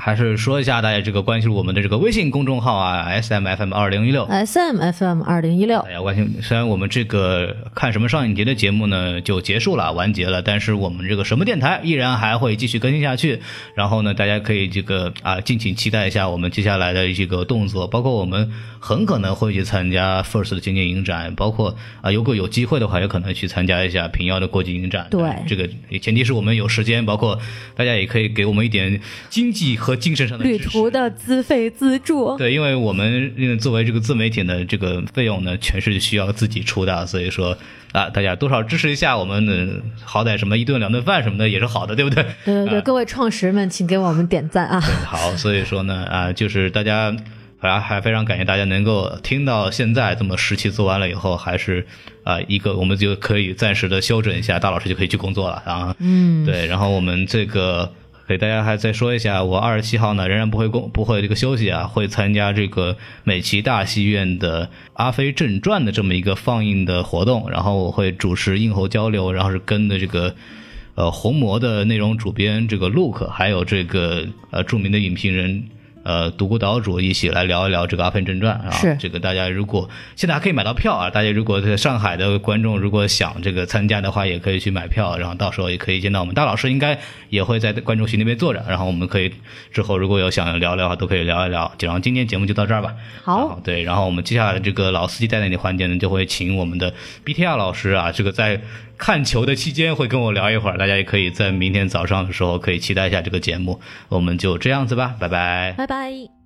还是说一下大家这个关注我们的这个微信公众号啊，S M F M 二零一六，S M F M 二零一六大，家关心。虽然我们这个看什么上影节的节目呢就结束了，完结了，但是我们这个什么电台依然还会继续更新下去。然后呢，大家可以这个啊，敬请期待一下我们接下来的这个动作，包括我们很可能会去参加 First 的经典影展，包括啊，如果有机会的话，也可能去参加一下平遥的国际影展。对这个前提是我们有时间，包括大家也可以给我们一点经济和精神上的。旅途的资费资助，对，因为我们因为作为这个自媒体呢这个费用呢，全是需要自己出的，所以说啊，大家多少支持一下我们的，好歹什么一顿两顿饭什么的也是好的，对不对？对对对，啊各位创始们，请给我们点赞啊！好，所以说呢，啊，就是大家还还非常感谢大家能够听到现在这么十期做完了以后，还是啊、呃一个我们就可以暂时的休整一下，大老师就可以去工作了啊。嗯，对，然后我们这个给大家还再说一下，我二十七号呢仍然不会工不会这个休息啊，会参加这个美琪大戏院的《阿飞正传》的这么一个放映的活动，然后我会主持映后交流，然后是跟的这个。呃，红魔的内容主编这个 Luke，还有这个呃著名的影评人呃独孤岛主一起来聊一聊这个《阿飞正传》啊。是这个大家如果现在还可以买到票啊，大家如果在上海的观众如果想这个参加的话，也可以去买票，然后到时候也可以见到我们大老师，应该也会在观众席那边坐着，然后我们可以之后如果有想聊聊的话，都可以聊一聊。然后今天节目就到这儿吧。好对，然后我们接下来这个老司机带带你环节呢，就会请我们的 BTR 老师啊，这个在看球的期间会跟我聊一会儿，大家也可以在明天早上的时候可以期待一下这个节目。我们就这样子吧，拜拜。拜拜。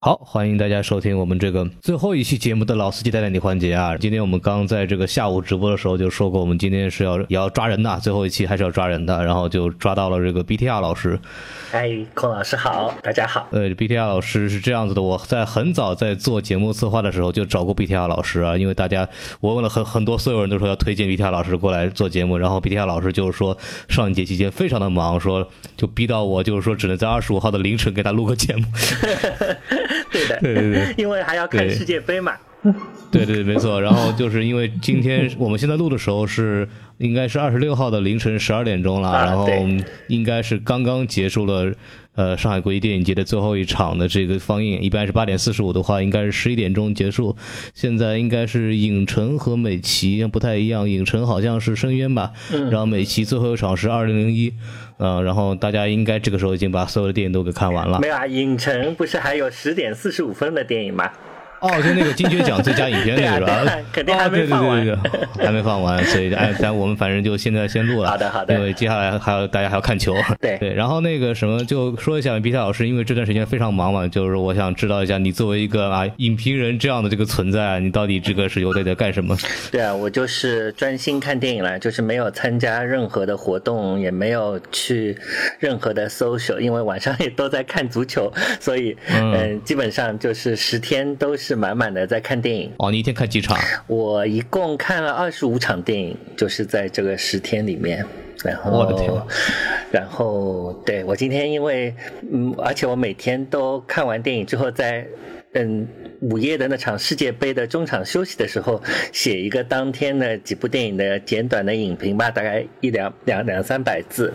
好，欢迎大家收听我们这个最后一期节目的老司机带带你环节啊！今天我们刚在这个下午直播的时候就说过，我们今天是要也要抓人的，最后一期还是要抓人的，然后就抓到了这个 BTR 老师。哎，孔老师好，大家好。呃，BTR 老师是这样子的，我在很早在做节目策划的时候就找过 BTR 老师啊，因为大家我问了很很多所有人都说要推荐 BTR 老师过来做节目，然后 BTR 老师就是说上一节期间非常的忙，说就逼到我就是说只能在二十五号的凌晨给他录个节目。对，对对对 因为还要看世界杯嘛。对对，没错。然后就是因为今天 我们现在录的时候是应该是二十六号的凌晨十二点钟了，啊然后应该是刚刚结束了。呃，上海国际电影节的最后一场的这个放映，一般是八点四十五的话，应该是十一点钟结束。现在应该是影城和美琪不太一样，影城好像是深渊吧，然后美琪最后一场是二零零一，嗯，然后大家应该这个时候已经把所有的电影都给看完了没。有啊，影城不是还有十点四十五分的电影吗？哦，就那个金爵奖最佳影片那个是吧？肯定还没哦对对放完对对对还没放完，所以哎，但我们反正就现在先录了。好的好的因为接下来还有大家还要看球。对对，然后那个什么，就说一下比赛老师，因为这段时间非常忙嘛，就是我想知道一下，你作为一个啊影评人这样的这个存在，你到底这个是有在在干什么？对啊，我就是专心看电影了，就是没有参加任何的活动，也没有去任何的 social，因为晚上也都在看足球，所以嗯嗯、基本上就是十天都是满满的在看电影。哦，你一天看几场？我一共看了二十五场电影，就是在这个十天里面。然后，我的天然后对我今天因为嗯，而且我每天都看完电影之后再。嗯，午夜的那场世界杯的中场休息的时候，写一个当天的几部电影的简短的影评吧，大概一两两两三百字，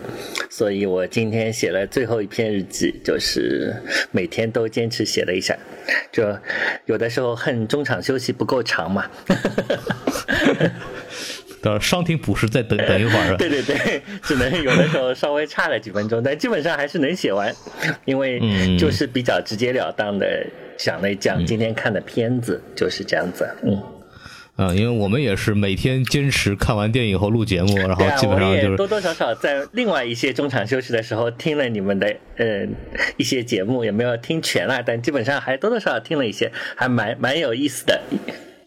所以我今天写了最后一篇日记，就是每天都坚持写了一下，就有的时候恨中场休息不够长嘛。到时候伤停补时再等等一会儿？对对对，只能有的时候稍微差了几分钟，但基本上还是能写完，因为嗯就是比较直截了当的讲了一讲今天看的片子，就是这样子。嗯，嗯，因为我们也是每天坚持看完电影后录节目，然后基本我上就是也多多少少在另外一些中场休息的时候听了你们的呃 一些节目，也没有听全了，但基本上还多多少少听了一些，还蛮蛮有意思的。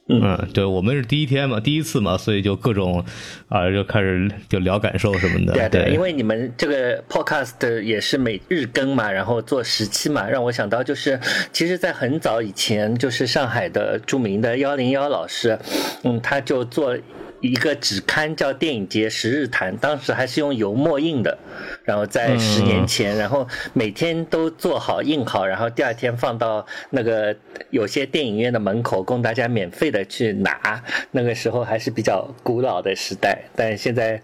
嗯，对，我们是第一天嘛，第一次嘛，所以就各种啊，就开始就聊感受什么的。对啊，对啊，对，因为你们这个 podcast 也是每日更嘛，然后做十期嘛，让我想到就是，其实，在很早以前，就是上海的著名的幺零幺老师，嗯，他就做。一个纸刊叫《电影节十日谈》，当时还是用油墨印的，然后在十年前，然后每天都做好印好，然后第二天放到那个有些电影院的门口，供大家免费的去拿。那个时候还是比较古老的时代，但现在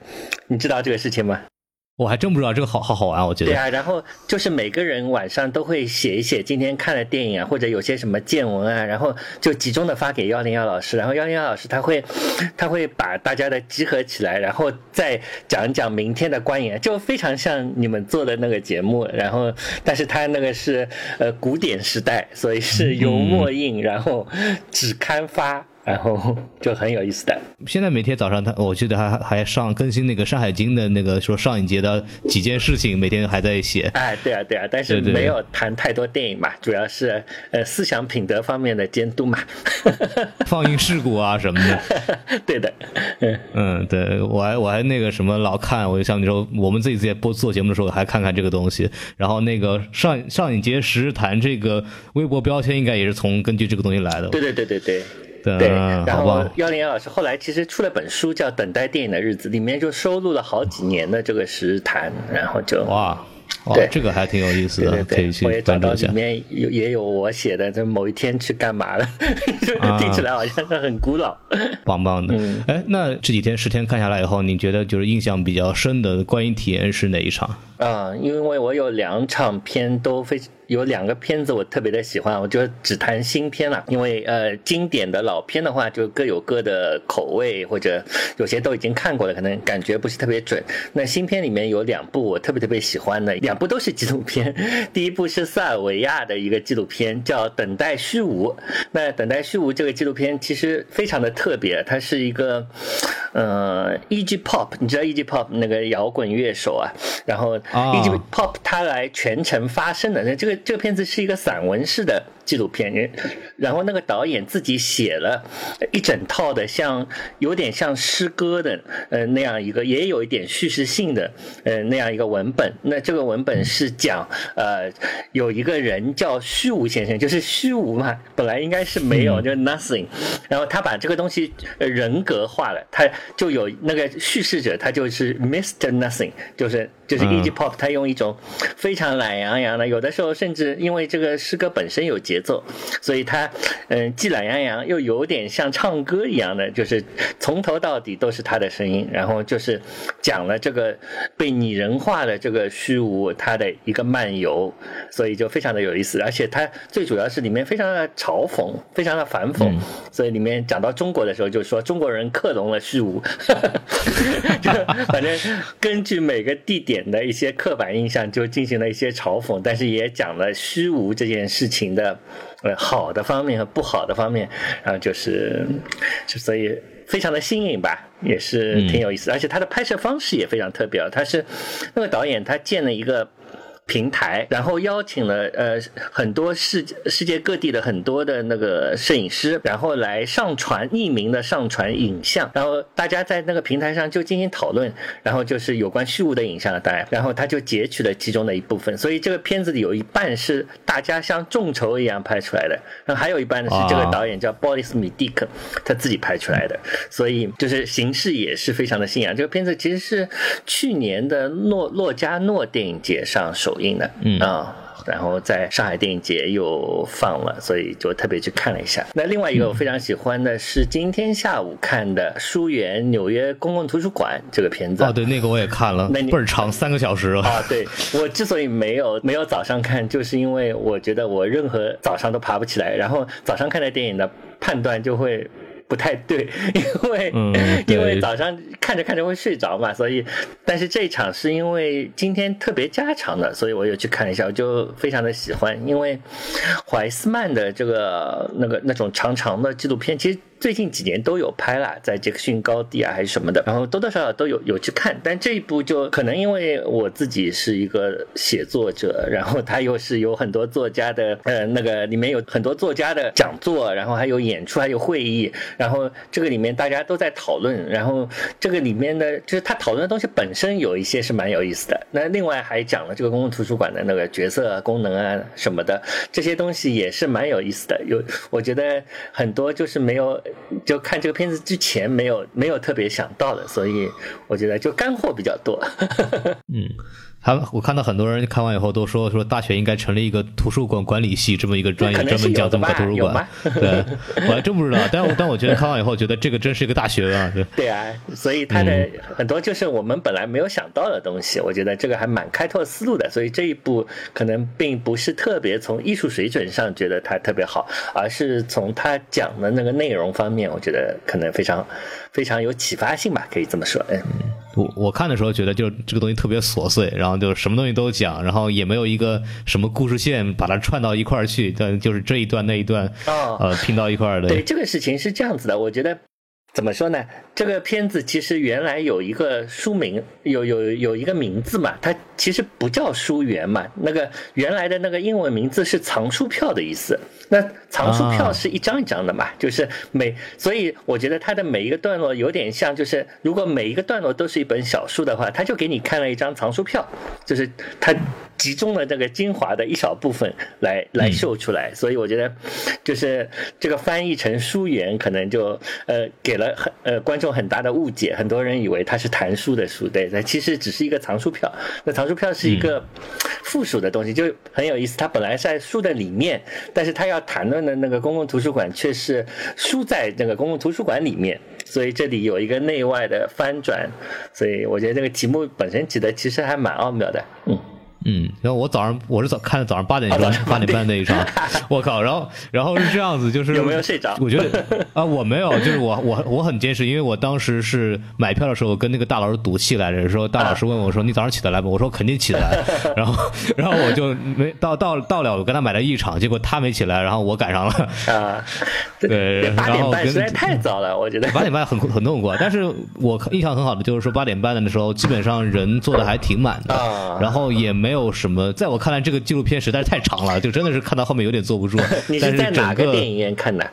你知道这个事情吗？我还真不知道这个好好好玩，我觉得。对啊，然后就是每个人晚上都会写一写今天看的电影啊，或者有些什么见闻啊，然后就集中的发给幺零幺老师，然后幺零幺老师他会他会把大家的集合起来，然后再讲一讲明天的观影，就非常像你们做的那个节目。然后，但是他那个是呃古典时代，所以是油墨印，然后纸刊发。然后就很有意思的。现在每天早上他，我记得还还上更新那个《山海经》的那个说上影节的几件事情，每天还在写。哎，对啊，对啊，但是没有谈太多电影嘛，主要是呃思想品德方面的监督嘛。放映事故啊什么的。对的，嗯嗯，对我还我还那个什么老看，我就像你说，我们自己在播做节目的时候还看看这个东西。然后那个上上影节时日谈这个微博标签，应该也是从根据这个东西来的。对对对对对。对然后幺零幺老师后来其实出了本书叫《等待电影的日子》，里面就收录了好几年的这个时谈，然后就哇哇对，这个还挺有意思的，对对对，可以去我也找到里关注一下。面有也有我写的，就某一天去干嘛了，听起来好像是很古老。棒棒的嗯，哎、那这几天十天看下来以后，你觉得就是印象比较深的观影体验是哪一场？啊、因为我有两场片都非有两个片子我特别的喜欢，我就只谈新片了。因为呃，经典的老片的话，就各有各的口味，或者有些都已经看过了，可能感觉不是特别准。那新片里面有两部我特别特别喜欢的，两部都是纪录片。第一部是塞尔维亚的一个纪录片，叫《等待虚无》。那《等待虚无》这个纪录片其实非常的特别，它是一个呃 E.G. Pop，你知道 E.G. Pop 那个摇滚乐手啊，然后啊 E.G. Pop 他来全程发声的。那这个这个片子是一个散文式的纪录片，人然后那个导演自己写了一整套的像有点像诗歌的呃那样一个，也有一点叙事性的呃那样一个文本。那这个文本是讲呃有一个人叫虚无先生，就是虚无嘛，本来应该是没有，就是 nothing，然后他把这个东西呃人格化了，他就有那个叙事者，他就是 Mr. Nothing，就是就是嗯 E.G. Pop，他用一种非常懒洋洋的，有的时候甚至因为这个诗歌本身有节节奏，所以他嗯既懒洋洋又有点像唱歌一样的，就是从头到底都是他的声音，然后就是讲了这个被拟人化的这个虚无他的一个漫游，所以就非常的有意思，而且他最主要是里面非常的嘲讽，非常的反讽，所以里面讲到中国的时候，就说中国人克隆了虚无，就 反正根据每个地点的一些刻板印象，就进行了一些嘲讽，但是也讲了虚无这件事情的呃好的方面和不好的方面，然后就是就所以。非常的新颖吧，也是挺有意思的，而且他的拍摄方式也非常特别啊。他是那个导演，他建了一个平台，然后邀请了呃很多世世界各地的很多的那个摄影师，然后来上传匿名的上传影像，然后大家在那个平台上就进行讨论，然后就是有关虚无的影像当然，然后他就截取了其中的一部分，所以这个片子里有一半是大家像众筹一样拍出来的，然后还有一半呢是这个啊导演叫 Boris Midik 他自己拍出来的，所以就是形式也是非常的新颖。这个片子其实是去年的诺洛加诺电影节上首映的，嗯啊。然后在上海电影节又放了，所以就特别去看了一下。那另外一个我非常喜欢的是今天下午看的《疏远纽约公共图书馆》这个片子。哦，对，那个我也看了，那你倍儿长，三个小时啊。啊，对我之所以没有没有早上看，就是因为我觉得我任何早上都爬不起来，然后早上看的电影的判断就会。不太对，因为、嗯 因为早上看着看着会睡着嘛，所以但是这一场是因为今天特别加长的，所以我有去看一下，我就非常的喜欢，因为怀斯曼的这个那个那种长长的纪录片，其实最近几年都有拍啦，在杰克逊高地啊还是什么的，然后多多少少都有有去看，但这一部就可能因为我自己是一个写作者，然后他又是有很多作家的呃那个里面有很多作家的讲座，然后还有演出，还有会议，然然后这个里面大家都在讨论，然后这个里面的就是他讨论的东西本身有一些是蛮有意思的，那另外还讲了这个公共图书馆的那个角色功能啊什么的，这些东西也是蛮有意思的。有我觉得很多就是没有就看这个片子之前没有没有特别想到的，所以我觉得就干货比较多。嗯，他我看到很多人看完以后都说说大学应该成立一个图书馆管理系这么一个专业，专门讲怎么有的吧搞图书馆。对，我还真不知道，但我但我觉得看完以后觉得这个真是一个大学问啊。对，对啊，所以它的很多就是我们本来没有想到的东西，我觉得这个还蛮开拓思路的。所以这一部可能并不是特别从艺术水准上觉得它特别好，而是从它讲的那个内容方面，我觉得可能非常非常有启发性吧，可以这么说。嗯。我我看的时候觉得就这个东西特别琐碎，然后就什么东西都讲，然后也没有一个什么故事线把它串到一块儿去，但就是这一段那一段，哦呃，拼到一块儿的。对，这个事情是这样子的，我觉得怎么说呢？这个片子其实原来有一个书名，有有有一个名字嘛，它其实不叫书源嘛，那个原来的那个英文名字是藏书票的意思。那藏书票是一张一张的嘛，就是每，所以我觉得它的每一个段落有点像，就是如果每一个段落都是一本小书的话，他就给你看了一张藏书票，就是它集中了这个精华的一小部分来来秀出来，所以我觉得就是这个翻译成书源，可能就呃给了很呃观众很大的误解，很多人以为它是谈书的书，对，那其实只是一个藏书票。那藏书票是一个附属的东西，就很有意思。它本来是在书的里面，但是它要谈论的那个公共图书馆却是书在那个公共图书馆里面，所以这里有一个内外的翻转。所以我觉得这个题目本身起的其实还蛮奥妙的，嗯。嗯，然后我早上我是早看的早上八点钟八点半那一场，我靠，然后然后是这样子，就是有没有睡着？我觉得啊，我没有，就是我我我很坚持，因为我当时是买票的时候跟那个大老师赌气来着，说大老师问我说你早上起得来吗？我说肯定起得来，然后然后我就没到到到了，我跟他买了一场，结果他没起来，然后我赶上了，啊，对八然后跟点半实在太早了，我觉得。八点半很很痛苦，但是我印象很好的就是说八点半的时候，基本上人坐的还挺满的，啊。然后也没有什么，在我看来这个纪录片实在是太长了，就真的是看到后面有点坐不住。你是是在哪个电影院看的？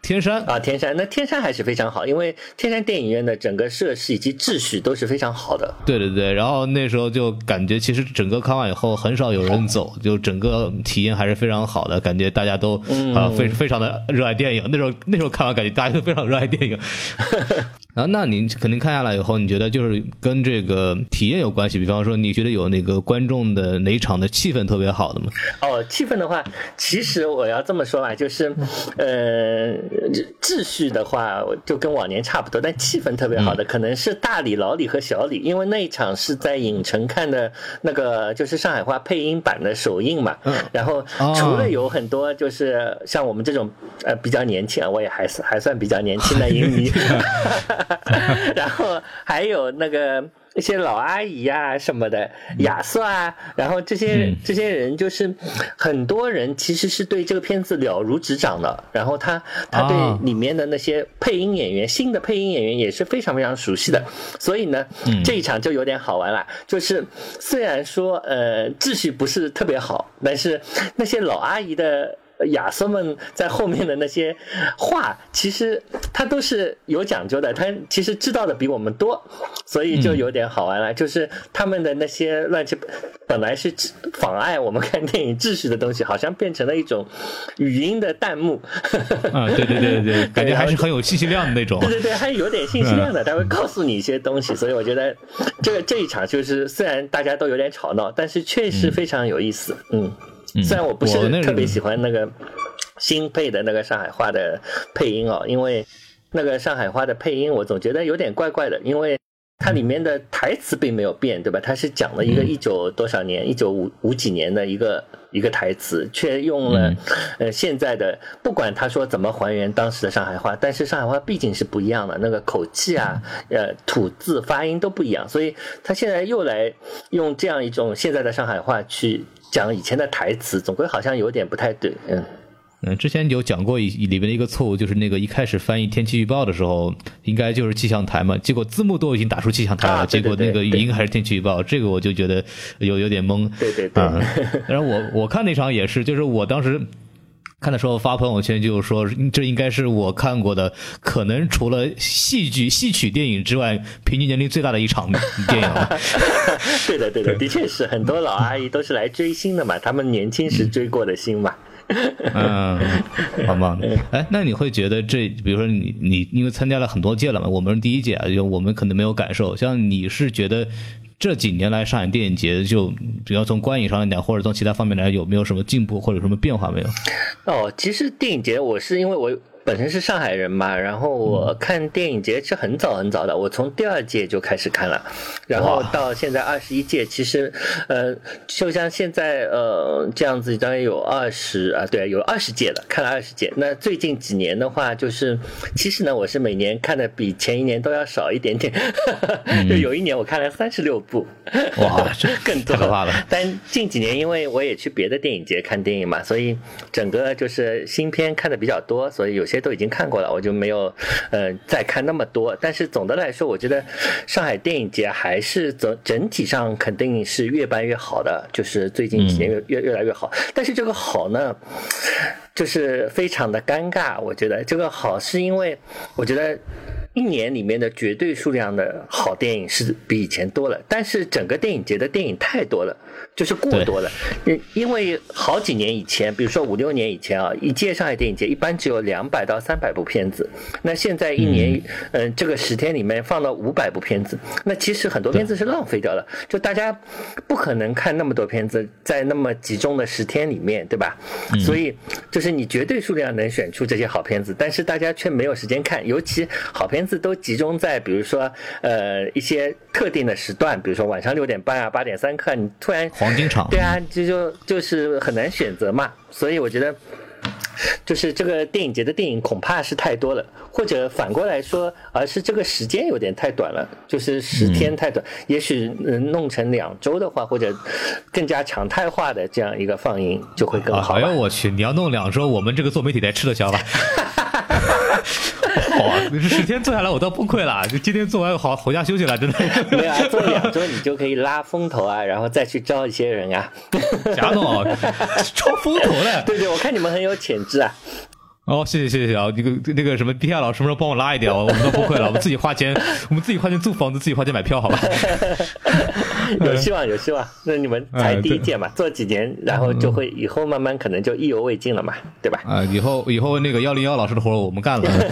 天山啊，天山，那天山还是非常好，因为天山电影院的整个设施以及秩序都是非常好的。对对对，然后那时候就感觉其实整个看完以后很少有人走，就整个体验还是非常好的，感觉大家都啊非非常的热爱电影。那时候那时候看完感觉大家都非常热爱电影。然后那您肯定看下来以后，你觉得就是跟这个体验有关系？比方说，你觉得有那个观众的哪一场的气氛特别好的吗？哦，气氛的话，其实我要这么说吧，就是，呃，秩序的话就跟往年差不多，但气氛特别好的可能是大李、老李和小李，因为那一场是在影城看的那个就是上海话配音版的首映嘛，然后除了有很多就是像我们这种呃比较年轻啊，我也还是还算比较年轻的 影迷，然后还有那个。一些老阿姨啊、什么的，亚瑟啊，然后这些这些人就是很多人其实是对这个片子了如指掌的，然后他他啊对里面的那些配音演员、新的配音演员也是非常非常熟悉的，所以呢，这一场就有点好玩了。就是虽然说呃秩序不是特别好，但是那些老阿姨的。亚瑟们在后面的那些话，其实他都是有讲究的，他其实知道的比我们多，所以就有点好玩了。就是他们的那些乱七，本来是妨碍我们看电影秩序的东西，好像变成了一种语音的弹幕。啊，对对对对，感觉还是很有信息量的那种。对对对，还有点信息量的，他会告诉你一些东西，所以我觉得这个这一场就是虽然大家都有点吵闹，但是确实非常有意思。嗯。虽然我不是特别喜欢那个新配的那个上海话的配音哦，因为那个上海话的配音我总觉得有点怪怪的，因为它里面的台词并没有变，对吧？它是讲了一个一九多少年，一九五五几年的一个一个台词，却用了呃现在的，不管他说怎么还原当时的上海话，但是上海话毕竟是不一样的，那个口气啊，呃吐字发音都不一样，所以他现在又来用这样一种现在的上海话去。讲以前的台词，总归好像有点不太对，嗯。嗯，之前有讲过一里面的一个错误，就是那个一开始翻译天气预报的时候，应该就是气象台嘛，结果字幕都已经打出气象台了，啊、对对对结果那个语音还是天气预报，这个我就觉得有有点懵。对对对。嗯，然后我我看那场也是，就是我当时。看的时候发朋友圈就是说，这应该是我看过的，可能除了戏剧戏曲电影之外，平均年龄最大的一场电影了。对的，对的，的确是很多老阿姨都是来追星的嘛，他们年轻时追过的星嘛。嗯，棒棒的。哎，那你会觉得这，比如说你你因为参加了很多届了嘛，我们是第一届啊，就我们可能没有感受。像你是觉得这几年来上海电影节，就主要从观影上来讲，或者从其他方面来，有没有什么进步或者有什么变化没有？哦，其实电影节我是因为我。本身是上海人嘛，然后我看电影节是很早很早的，我从第二届就开始看了，然后到现在二十一届，其实呃，就像现在呃这样子，大概有二十啊，对，有二十届了，看了二十届。那最近几年的话，就是其实呢，我是每年看的比前一年都要少一点点，就有一年我看了三十六部，哇，这更多太可怕了。但近几年因为我也去别的电影节看电影嘛，所以整个就是新片看的比较多，所以有些都已经看过了，我就没有呃再看那么多。但是总的来说，我觉得上海电影节还是整整体上肯定是越办越好的，就是最近几年越越越来越好。但是这个好呢，就是非常的尴尬。我觉得这个好是因为我觉得。一年里面的绝对数量的好电影是比以前多了，但是整个电影节的电影太多了，就是过多了。因因为好几年以前，比如说五六年以前啊，一届上海电影节一般只有两百到三百部片子，那现在一年，嗯，这个十天里面放了五百部片子，那其实很多片子是浪费掉了，就大家不可能看那么多片子在那么集中的十天里面，对吧？所以就是你绝对数量能选出这些好片子，但是大家却没有时间看，尤其好片。子都集中在比如说呃一些特定的时段，比如说晚上六点半啊八点三刻，你突然黄金场对啊，就就就是很难选择嘛。所以我觉得就是这个电影节的电影恐怕是太多了，或者反过来说，而是这个时间有点太短了，就是十天太短。也许能弄成两周的话，或者更加常态化的这样一个放映就会更好。哎呦我去，你要弄两周，我们这个做媒体得吃得消吧？哇！这十天做下来，我都崩溃了。就今天做完，好回家休息了，真的。没有啊，做两周你就可以拉风投啊，然后再去招一些人啊。贾总，招风投了。对对，我看你们很有潜质啊。哦，谢谢谢谢啊！那个那个什么，毕亚老师什么时候帮我拉一点？我们都崩溃了，我们自己花钱，我们自己花钱租房子，自己花钱买票，好吧？有希望，有希望。那你们才第一届嘛，做几年，然后就会以后慢慢可能就意犹未尽了嘛，对吧？啊，以后以后那个幺零幺老师的活我们干了。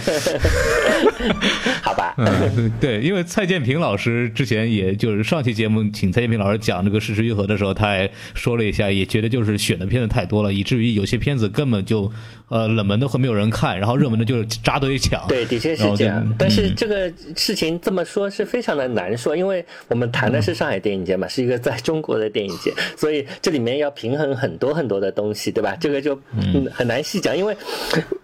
好吧。嗯，对，因为蔡建平老师之前也就是上期节目请蔡建平老师讲这个事实愈合的时候，他还说了一下，也觉得就是选的片子太多了，以至于有些片子根本就呃冷门的会没有人看，然后热门的就扎堆抢。对，的确是这样。但是这个事情这么说，是非常的难说，因为我们谈的是上海电影节嘛，是一个在中国的电影节，所以这里面要平衡很多很多的东西，对吧？这个就很难细讲，因为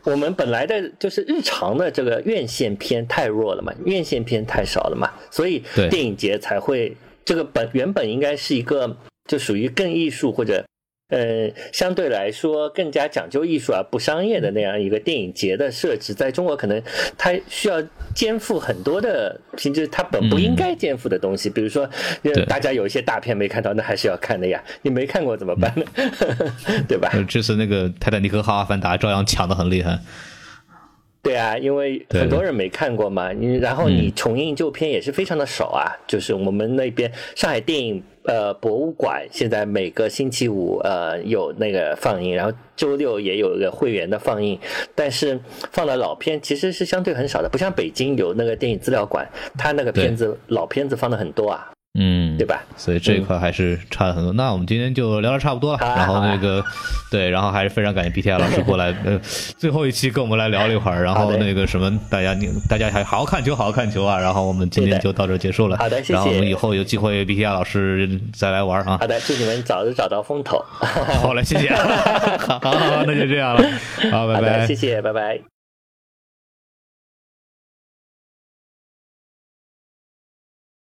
我们本来的就是日常的这个院线片太弱了嘛，院线片太少了嘛，所以电影节才会这个本原本应该是一个就属于更艺术或者。呃，相对来说更加讲究艺术而不商业的那样一个电影节的设置，在中国可能它需要肩负很多的，平时它本不应该肩负的东西。比如说，大家有一些大片没看到，那还是要看的呀。你没看过怎么办呢？对吧？这次那个《泰坦尼克号》《阿凡达》照样抢的很厉害。对啊，因为很多人没看过嘛，你然后你重映旧片也是非常的少啊。就是我们那边上海电影呃博物馆现在每个星期五呃有那个放映，然后周六也有一个会员的放映，但是放的老片其实是相对很少的，不像北京有那个电影资料馆，它那个片子老片子放的很多啊。嗯，对吧？所以这一块还是差了很多。那我们今天就聊的差不多了。然后那个，对，然后还是非常感谢 B T I 老师过来，呃，最后一期跟我们来聊了一会儿。然后那个什么，大家你大家还好好看球，好好看球啊。然后我们今天就到这结束了。好的，谢谢。然后我们以后有机会 B T I 老师再来玩啊。好的，祝你们早日找到风头。好嘞，谢谢。好，好，那就这样了。好，拜拜。谢谢，拜拜。